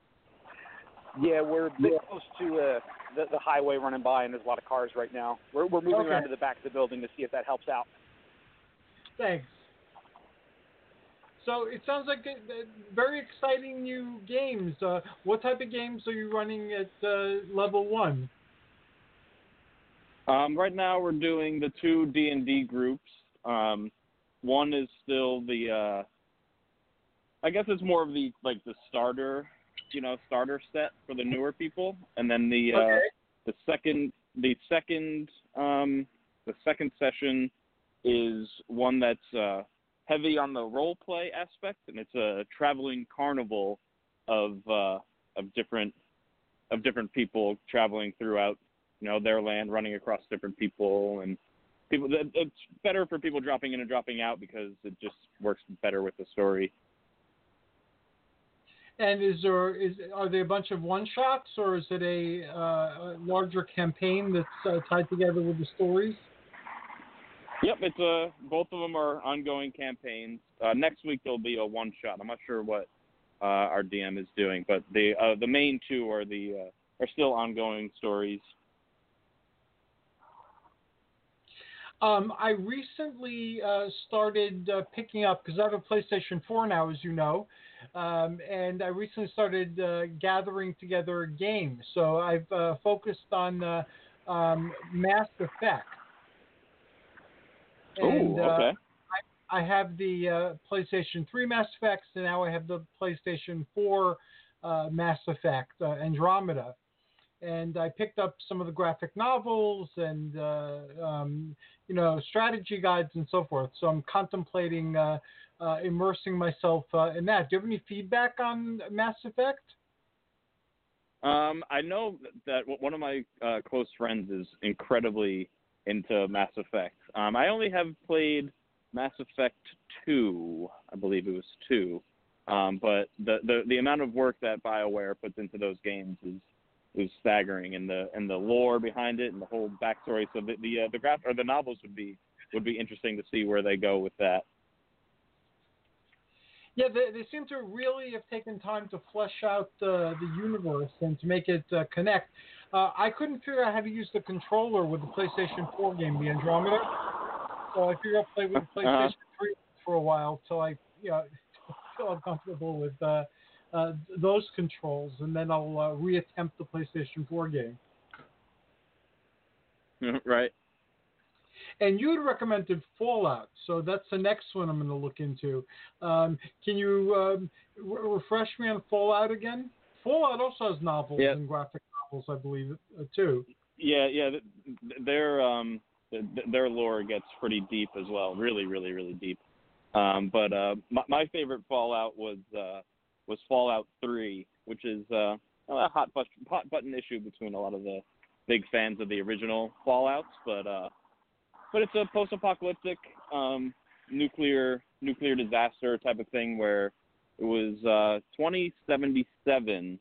Yeah, we're a bit close to uh, the, the highway running by, and there's a lot of cars right now. We're, we're moving Okay. around to the back of the building to see if that helps out. Thanks. So it sounds like a, a very exciting new games. Uh, what type of games are you running at uh, level one? Um, right now, we're doing the two D and D groups. Um, one is still the, uh, I guess it's more of the like the starter, you know, starter set for the newer people, and then the uh, the second the second um, the second session is one that's uh, heavy on the role play aspect, and it's a traveling carnival of uh, of different of different people traveling throughout you know their land, running across different people and people. it- It's better for people dropping in and dropping out because it just works better with the story. And is there is are they a bunch of one shots or is it a, uh, a larger campaign that's uh, tied together with the stories? Yep, it's a both of them are ongoing campaigns. Uh, next week there'll be a one shot. I'm not sure what uh, our DM is doing, but the uh, the main two are the uh, are still ongoing stories. Um, I recently uh, started uh, picking up because I have a PlayStation 4 now, as you know, um, and I recently started uh, gathering together games. So I've uh, focused on uh, um, Mass Effect. And, Ooh, uh, okay. I have the uh, PlayStation 3 Mass Effects, and now I have the PlayStation 4 uh, Mass Effect uh, Andromeda. And I picked up some of the graphic novels and uh, um, you know strategy guides and so forth. So I'm contemplating uh, immersing myself uh, in that. Do you have any feedback on Mass Effect? Um, I know that one of my uh, close friends is incredibly into Mass Effect. Um, I only have played Mass Effect two, I believe it was two, um, but the, the the amount of work that BioWare puts into those games is is staggering, and the and the lore behind it and the whole backstory. So the the uh, the graph or the novels would be would be interesting to see where they go with that. Yeah, they, they seem to really have taken time to flesh out uh, the universe and to make it uh, connect. Uh, I couldn't figure out how to use the controller with the PlayStation 4 game, the Andromeda. So I figured I'd play with the PlayStation 3 for a while till I, you know, feel comfortable with uh, uh, those controls, and then I'll uh, reattempt the PlayStation 4 game. *laughs* right. And you had recommended Fallout, so that's the next one I'm going to look into. Um, can you um, re- refresh me on Fallout again? Fallout also has novels Yeah. and graphic novels, I believe, uh, too. Yeah, yeah. th- th- Their um, their lore gets pretty deep as well. Really, really, really deep. Um, but uh, my, my favorite Fallout was uh, was Fallout Three, which is uh, a hot, bus- hot button issue between a lot of the big fans of the original Fallout's. But uh, but it's a post-apocalyptic um, nuclear nuclear disaster type of thing where it was uh, 2077.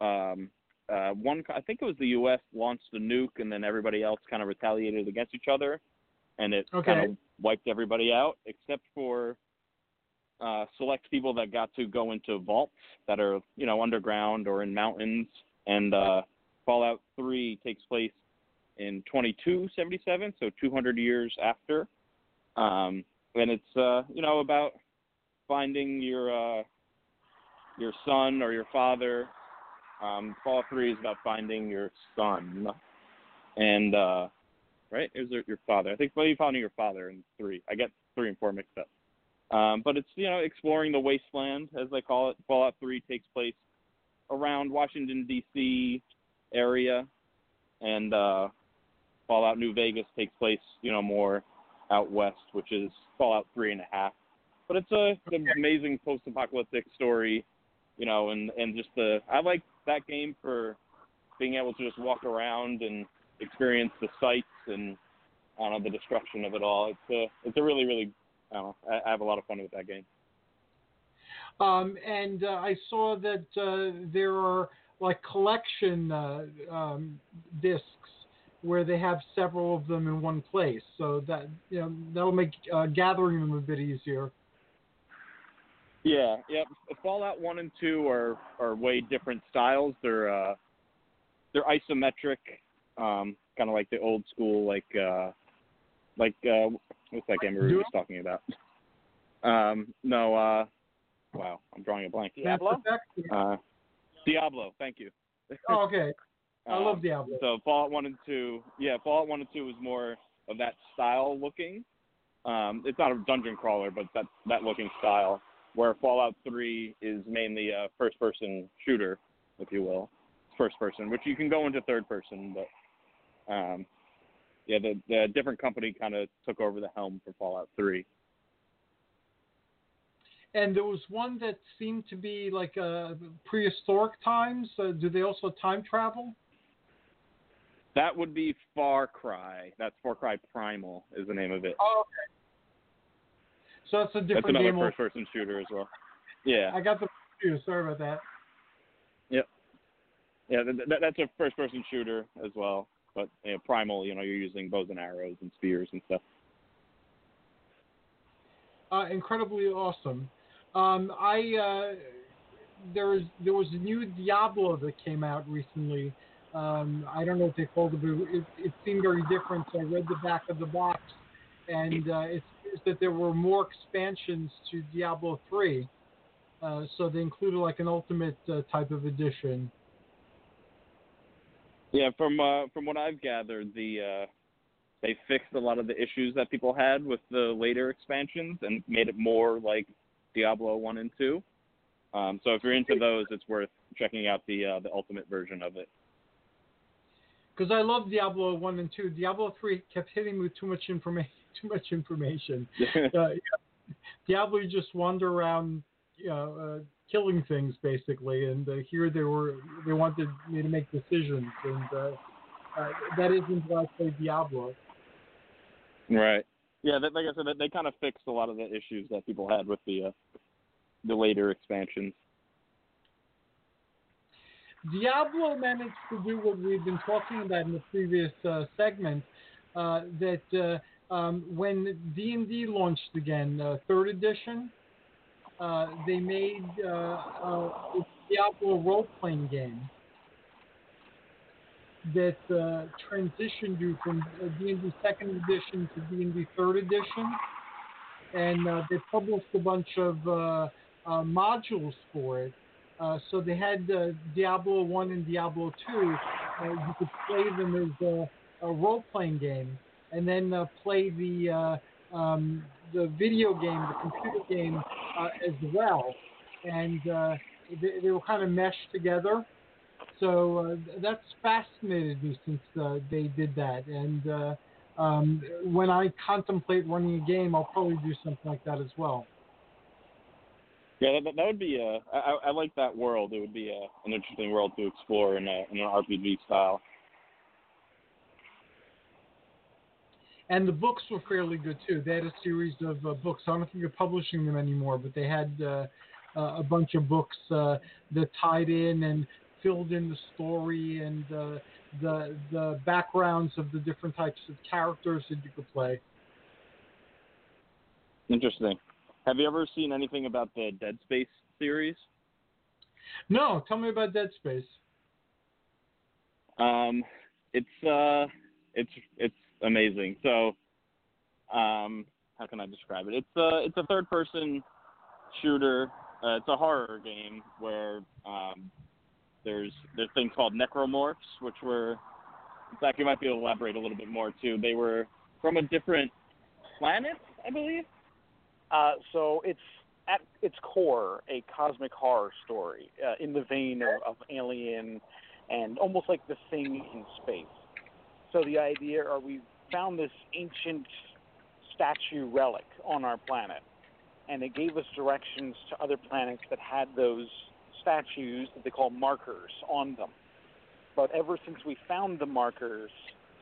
Um, uh, one, I think it was the U.S. launched a nuke, and then everybody else kind of retaliated against each other, and it Okay. kind of wiped everybody out, except for uh, select people that got to go into vaults that are, you know, underground or in mountains. And uh, Fallout 3 takes place in 2277, so 200 years after. Um, and it's, uh, you know, about finding your uh, your son or your father. Um, Fallout 3 is about finding your son, and uh, right? Is your father? I think well, you found your father in three. I get three and four mixed up. Um, but it's you know exploring the wasteland as they call it. Fallout Three takes place around Washington D.C. area, and uh, Fallout New Vegas takes place you know more out west, which is Fallout Three and a half. But it's a it's an amazing post-apocalyptic story, you know, and and just the I like that game for being able to just walk around and experience the sights and I don't know the destruction of it all. It's a it's a really really I don't know I, I have a lot of fun with that game. Um, and uh, I saw that uh, there are like collection uh, um, discs where they have several of them in one place, so that you know that'll make uh, gathering them a bit easier. Yeah, yeah. Fallout One and Two are are way different styles. They're uh, they're isometric, um, kind of like the old school, like uh, like uh, what's that game we were just talking about? Um, no, uh, wow, I'm drawing a blank. Diablo. Uh, Diablo. Thank you. Oh, okay. I love Um, Diablo. So Fallout One and Two, yeah, Fallout One and Two is more of that style looking. Um, it's not a dungeon crawler, but that that looking style. Where Fallout Three is mainly a first person shooter, if you will, first person, which you can go into third person, but um, yeah, the the different company kind of took over the helm for Fallout Three. And there was one that seemed to be like uh, prehistoric times. Uh, do they also time travel? That would be Far Cry. That's Far Cry Primal is the name of it. Oh, okay. So that's a different. That's another game. first person shooter as well. Yeah. I got the confused. Sorry about that. Yep. Yeah, th- th- that's a first-person shooter as well. But you know, Primal, you know, you're using bows and arrows and spears and stuff. Uh, incredibly awesome. Um, I uh, there was there was a new Diablo that came out recently. Um, I don't know if they called it, but it, it seemed very different. So I read the back of the box, and uh, it seems that there were more expansions to Diablo 3. Uh, so they included like an ultimate uh, type of edition. Yeah, from uh, from what I've gathered, the uh, they fixed a lot of the issues that people had with the later expansions and made it more like Diablo one and two. Um, so if you're into those, it's worth checking out the uh, the ultimate version of it. Because I love Diablo 1 and 2. Diablo 3 kept hitting me with too much information. *laughs* Too much information. *laughs* uh, yeah. Diablo, you just wander around, you know, uh, killing things basically, and uh, here they were they wanted me to make decisions, and uh, uh, that isn't why I play Diablo. Right. Yeah, that, like I said, they kind of fixed a lot of the issues that people had with the uh, the later expansions. Diablo managed to do what we've been talking about in the previous uh, segment. Uh, that uh, um, when D and D launched again, uh, third edition, uh, they made a Diablo role-playing game that transitioned you from D and D second edition to D and D third edition, and they published a bunch of modules for it. Uh, so they had uh, Diablo 1 and Diablo 2. Uh, you could play them as a, a role-playing game, and then uh, play the uh, um, the video game, the computer game, uh, as well. And they, they were kind of meshed together. So that's fascinated me since they did that. And um, when I contemplate running a game, I'll probably do something like that as well. Yeah, that, that would be a. I, I like that world. It would be a, an interesting world to explore in, a, in an RPG style. And the books were fairly good too. They had a series of uh, books. I don't think they're publishing them anymore, but they had uh, uh, a bunch of books uh, that tied in and filled in the story and uh, the the backgrounds of the different types of characters that you could play. Interesting. Have you ever seen anything about the Dead Space series? No, tell me about Dead Space. Um, it's uh, it's it's amazing. So, um, how can I describe it? It's a it's a third person shooter. Uh, it's a horror game where um, there's there's things called necromorphs, which were in fact you might be able to elaborate a little bit more too. They were from a different planet, I believe. Uh, so it's at its core a cosmic horror story uh, in the vein of, of Alien and almost like The Thing in space. So the idea are we found this ancient statue relic on our planet, and it gave us directions to other planets that had those statues that they call markers on them. But ever since we found the markers,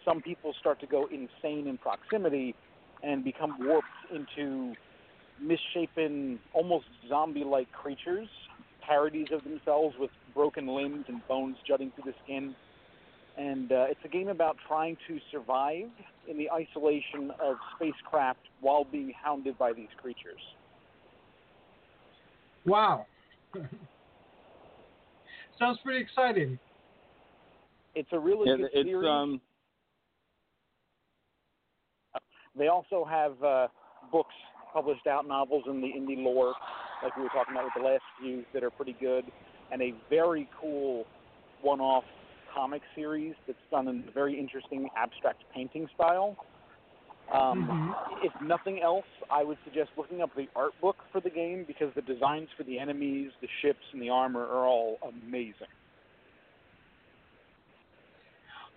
some people start to go insane in proximity and become warped into misshapen, almost zombie like creatures, parodies of themselves with broken limbs and bones jutting through the skin. And uh, it's a game about trying to survive in the isolation of spacecraft while being hounded by these creatures. Wow. *laughs* Sounds pretty exciting. It's a really Yeah, good it's series. um They also have uh, books published out, novels in the indie lore, like we were talking about with the last few, that are pretty good, and a very cool one-off comic series that's done in a very interesting abstract painting style. Um, Mhm. If nothing else, I would suggest looking up the art book for the game because the designs for the enemies, the ships, and the armor are all amazing.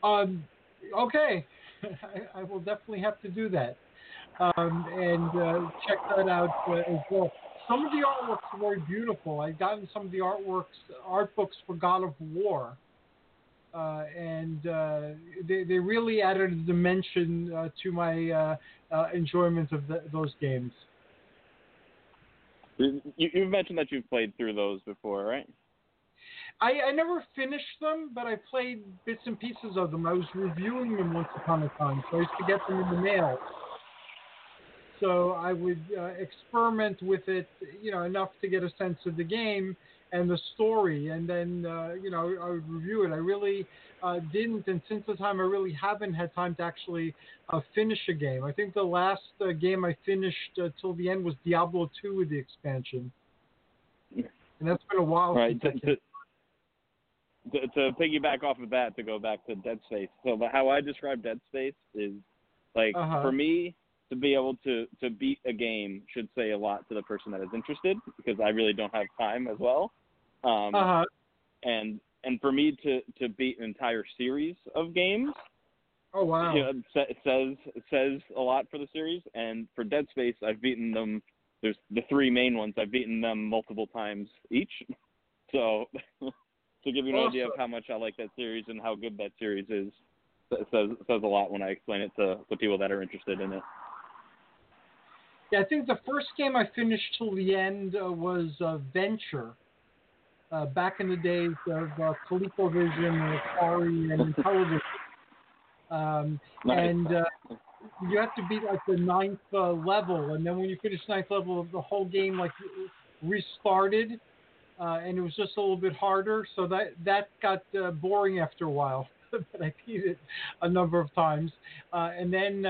Um, okay, *laughs* I, I will definitely have to do that um, and uh, check that out uh, as well. Some of the artworks are very beautiful. I've gotten some of the artworks, art books for God of War, uh, and uh, they, they really added a dimension uh, to my uh, uh, enjoyment of the, those games. you, you've mentioned that you've played through those before, right? I, I never finished them, but I played bits and pieces of them. I was reviewing them once upon a time, so I used to get them in the mail. So I would uh, experiment with it, you know, enough to get a sense of the game and the story, and then, uh, you know, I would review it. I really uh, didn't, and since the time, I really haven't had time to actually uh, finish a game. I think the last uh, game I finished uh, till the end was Diablo 2 with the expansion, and that's been a while. Right. since To, I to, to, to piggyback off of that, to go back to Dead Space. So the, how I describe Dead Space is like Uh-huh. for me to be able to to beat a game should say a lot to the person that is interested because I really don't have time as well. Um, Uh-huh. And and for me to to beat an entire series of games, Oh wow. you know, it says it says a lot for the series. And for Dead Space, I've beaten them. There's the three main ones. I've beaten them multiple times each. *laughs* So *laughs* to give you an idea of how much I like that series and how good that series is, it says it says a lot when I explain it to the people that are interested in it. Yeah, I think the first game I finished till the end uh, was uh, Venture. Uh, back in the days of uh, ColecoVision and Atari and *laughs* Intellivision. Um, Nice. and uh, you have to beat like the ninth uh, level, and then when you finish ninth level, the whole game like restarted, uh, and it was just a little bit harder. So that that got uh, boring after a while. *laughs* but I beat it a number of times, uh, and then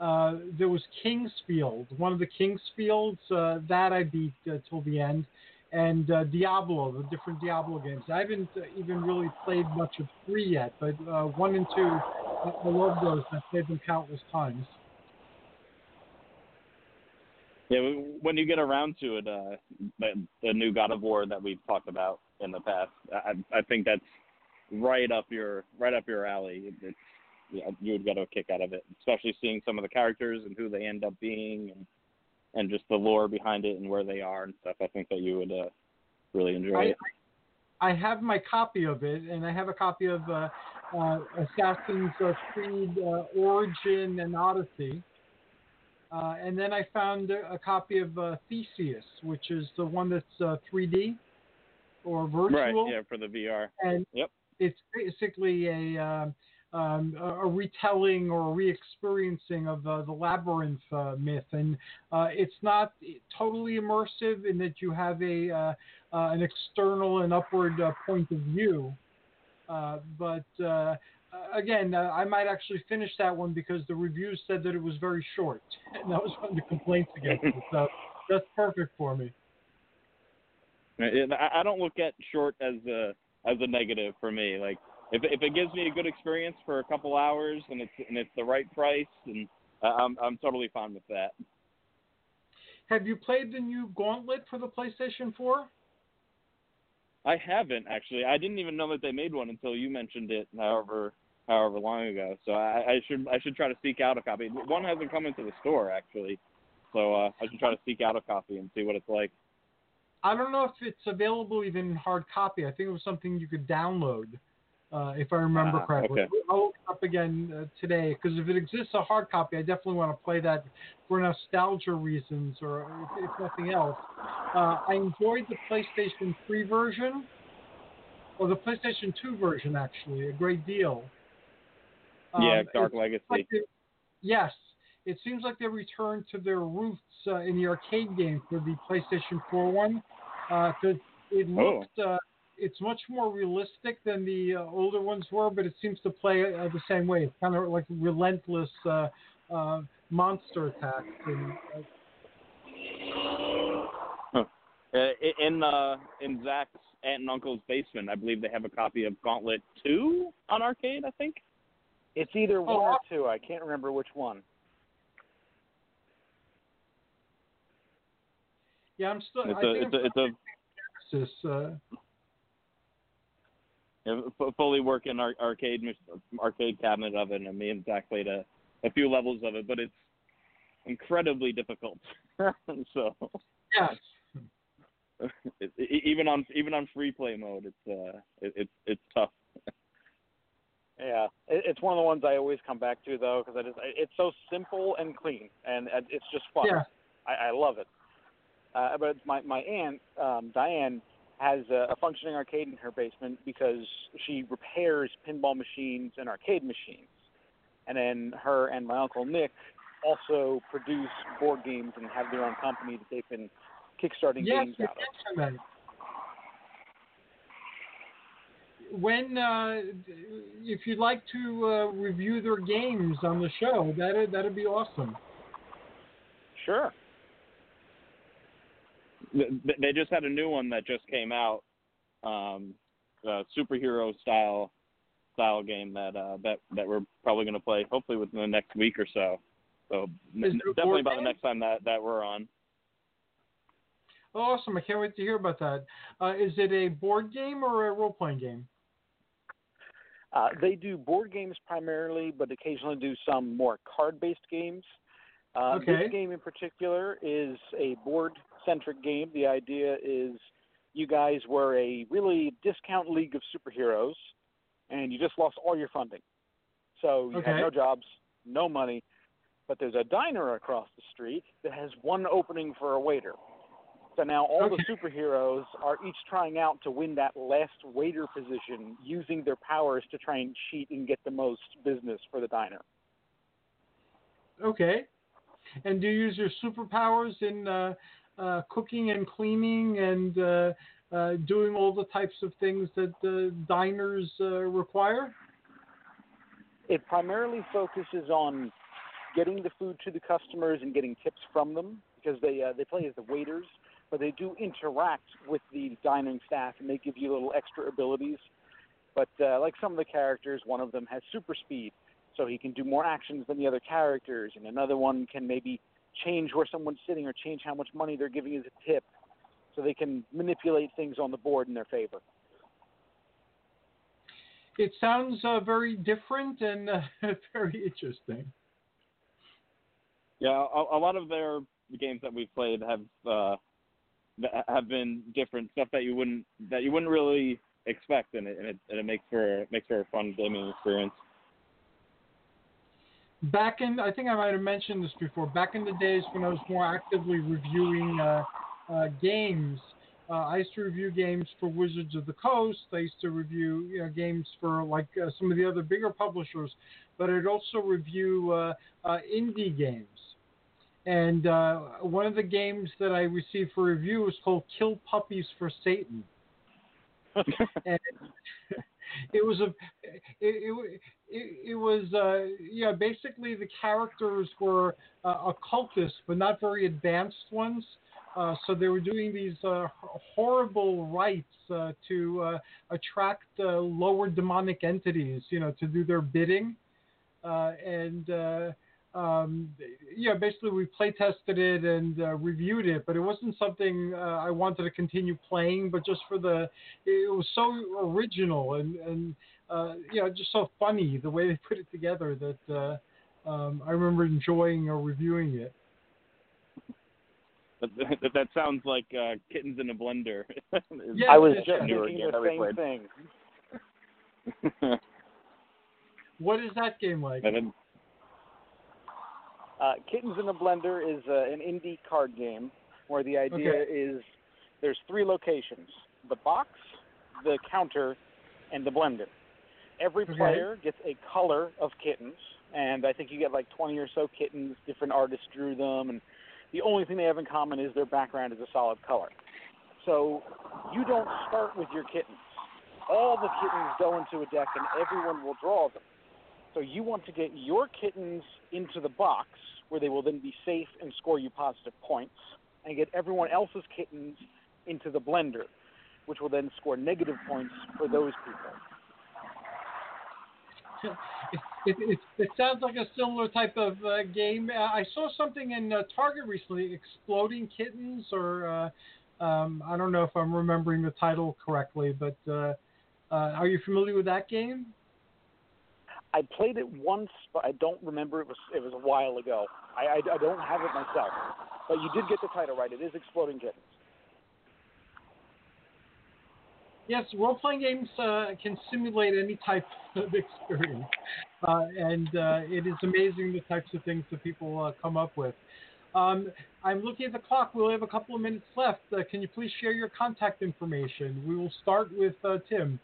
uh, there was King's Field, one of the King's Fields uh, that I beat uh, till the end, and uh, Diablo, the different Diablo games. I haven't uh, even really played much of three yet, but one and two, I, I love those. I've played them countless times. Yeah, when you get around to it, the, the new God of War that we've talked about in the past, I, I think that's right up your right up your alley. It's yeah, you would get a kick out of it, especially seeing some of the characters and who they end up being, and and just the lore behind it and where they are and stuff. I think that you would uh, really enjoy I, it. I have my copy of it, and I have a copy of uh, uh, Assassin's Creed uh, Origin and Odyssey. Uh, and then I found a, a copy of uh, Theseus, which is the one that's uh, 3D or virtual. Right, yeah, for the VR. And Yep. it's basically a um, a retelling or re-experiencing of uh, the labyrinth uh, myth, and uh, it's not totally immersive in that you have a uh, uh, an external and upward point of view. But again, I might actually finish that one because the reviews said that it was very short, *laughs* and that was one of the complaints against it. So that's perfect for me. I don't look at short as a as a negative for me. Like if if it gives me a good experience for a couple hours and it's and it's the right price, and uh, I'm I'm totally fine with that. Have you played the new Gauntlet for the PlayStation 4? I haven't actually. I didn't even know that they made one until you mentioned it. However, however long ago. So I, I should I should try to seek out a copy. One hasn't come into the store actually, so uh, I should try to seek out a copy and see what it's like. I don't know if it's available even in hard copy. I think it was something you could download, uh, if I remember Ah, correctly. okay. I'll look up again uh, today because if it exists a hard copy, I definitely want to play that for nostalgia reasons or if, if nothing else. Uh, I enjoyed the PlayStation 3 version, or the PlayStation 2 version actually, a great deal. yeah, Um, Dark Legacy. like they- yes, it seems like they returned to their roots uh, in the arcade game for the PlayStation 4 one. Because it Oh. looked, uh, it's much more realistic than the uh, older ones were, but it seems to play uh, the same way. It's kind of like relentless uh, uh, monster attacks. And, uh, Uh, in uh, in Zack's aunt and uncle's basement, I believe they have a copy of Gauntlet Two on arcade. I think. It's either one Oh, or two. I can't remember which one. yeah, I'm still. It's I a think it's a, it's a Genesis, uh, a f- fully working ar- arcade mach- arcade cabinet of it, and me and Zach played a, a few levels of it, but it's incredibly difficult. *laughs* so yes. *laughs* it, even on even on free play mode, it's uh it, it's it's tough. Yeah, it, it's one of the ones I always come back to though because I just it's so simple and clean and it's just fun. Yeah. I, I love it. Uh, but my my aunt um, Diane has a, a functioning arcade in her basement because she repairs pinball machines and arcade machines, and then her and my uncle Nick also produce board games and have their own company that they've been kickstarting Yes, games out of. that. When, uh, if you'd like to uh, review their games on the show, that'd that'd be awesome. Sure. Th- th- They just had a new one that just came out, um, superhero style style game that uh, that that we're probably going to play hopefully within the next week or so. So n- Is it a definitely by the next time that that we're on. Awesome! I can't wait to hear about that. Uh, is it a board game or a role playing game? Uh, they do board games primarily, but occasionally do some more card-based games. Uh, Okay. This game in particular is a board-centric game. The idea is you guys were a really discount league of superheroes, and you just lost all your funding. So you have Okay. no jobs, no money, but there's a diner across the street that has one opening for a waiter. So now all Okay. the superheroes are each trying out to win that last waiter position using their powers to try and cheat and get the most business for the diner. Okay. And do you use your superpowers in uh, uh, cooking and cleaning and uh, uh, doing all the types of things that uh, diners uh, require? It primarily focuses on getting the food to the customers and getting tips from them because they uh, they play as the waiters, but they do interact with the dining staff and they give you little extra abilities. But uh, like some of the characters, one of them has super speed, so he can do more actions than the other characters, and another one can maybe change where someone's sitting or change how much money they're giving as a tip, so they can manipulate things on the board in their favor. It sounds uh, very different and uh, *laughs* very interesting. Yeah, a, a lot of their games that we've played have uh, have been different stuff that you wouldn't that you wouldn't really expect, and it and it, and it makes for makes for a fun gaming experience. Back in, I think I might have mentioned this before. Back in the days when I was more actively reviewing uh, uh, games, uh, I used to review games for Wizards of the Coast. I used to review you know, games for like uh, some of the other bigger publishers, but I'd also review uh, uh, indie games. And uh, one of the games that I received for review was called Kill Puppies for Satan. *laughs* and it was a it it, it, was uh, yeah basically the characters were uh, occultists but not very advanced ones. Uh, so they were doing these uh, horrible rites uh, to uh, attract uh, lower demonic entities, you know, to do their bidding. Uh, and um, yeah, basically we play tested it and uh, reviewed it, but it wasn't something uh, I wanted to continue playing. But just for the, it was so original and and uh, you know just so funny the way they put it together that uh, um, I remember enjoying or reviewing it. That, *laughs* that, that sounds like uh, kittens in a blender. *laughs* Yeah, I was it's just thinking the same thing. *laughs* What is that game like? Uh, Kittens in a Blender is uh, an indie card game where the idea Okay. is there's three locations: the box, the counter, and the blender. Every Okay. player gets a color of kittens, and I think you get like 20 or so kittens. Different artists drew them, and the only thing they have in common is their background is a solid color. So you don't start with your kittens. All the kittens go into a deck, and everyone will draw them. So you want to get your kittens into the box where they will then be safe and score you positive points, and get everyone else's kittens into the blender, which will then score negative points for those people. It, it, it, it sounds like a similar type of uh, game. Uh, I saw something in uh, Target recently, Exploding Kittens, or uh, um, I don't know if I'm remembering the title correctly, but uh, are you familiar with that game? I played it once, but I don't remember. It was it was a while ago. I, I, I don't have it myself, but you did get the title right. It is Exploding Kittens. Yes, role playing games uh, can simulate any type *laughs* of experience, uh, and uh, it is amazing the types of things that people uh, come up with. Um, I'm looking at the clock. We only have a couple of minutes left. Uh, can you please share your contact information? We will start with uh, Tim.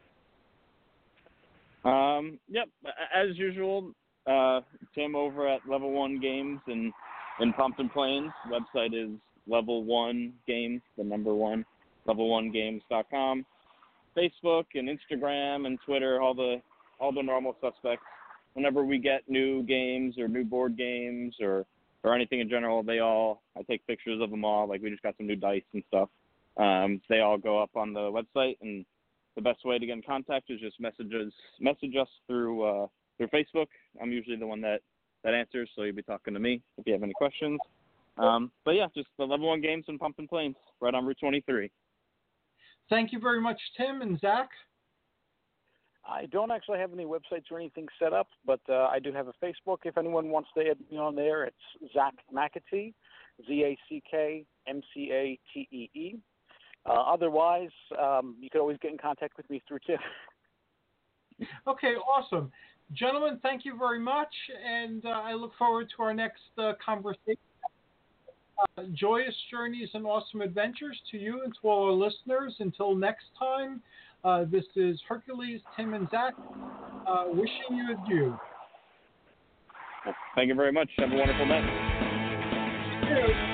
Um, yep, as usual, uh, Tim over at Level One Games in in Pompton Plains. Website is Level One Games, the number one, level1games.com. Facebook and Instagram and Twitter, all the all the normal suspects. Whenever we get new games or new board games or or anything in general, they all I take pictures of them all. Like we just got some new dice and stuff. Um, they all go up on the website and the best way to get in contact is just messages message us through uh, through Facebook. I'm usually the one that that answers, so you'll be talking to me if you have any questions. Um, but yeah, just the level one games in Pompton Plains, right on Route 23. Thank you very much, Tim and Zack. I don't actually have any websites or anything set up, but uh, I do have a Facebook. If anyone wants to add me on there, it's Zack McAtee, Z A C K M C A T E E. Uh, otherwise, um, you can always get in contact with me through Tim. *laughs* Okay, awesome. Gentlemen, thank you very much, and uh, I look forward to our next uh, conversation. Uh, joyous journeys and awesome adventures to you and to all our listeners. Until next time, uh, this is Hercules, Tim, and Zack uh, wishing you adieu. Thank you very much. Have a wonderful night. Thanks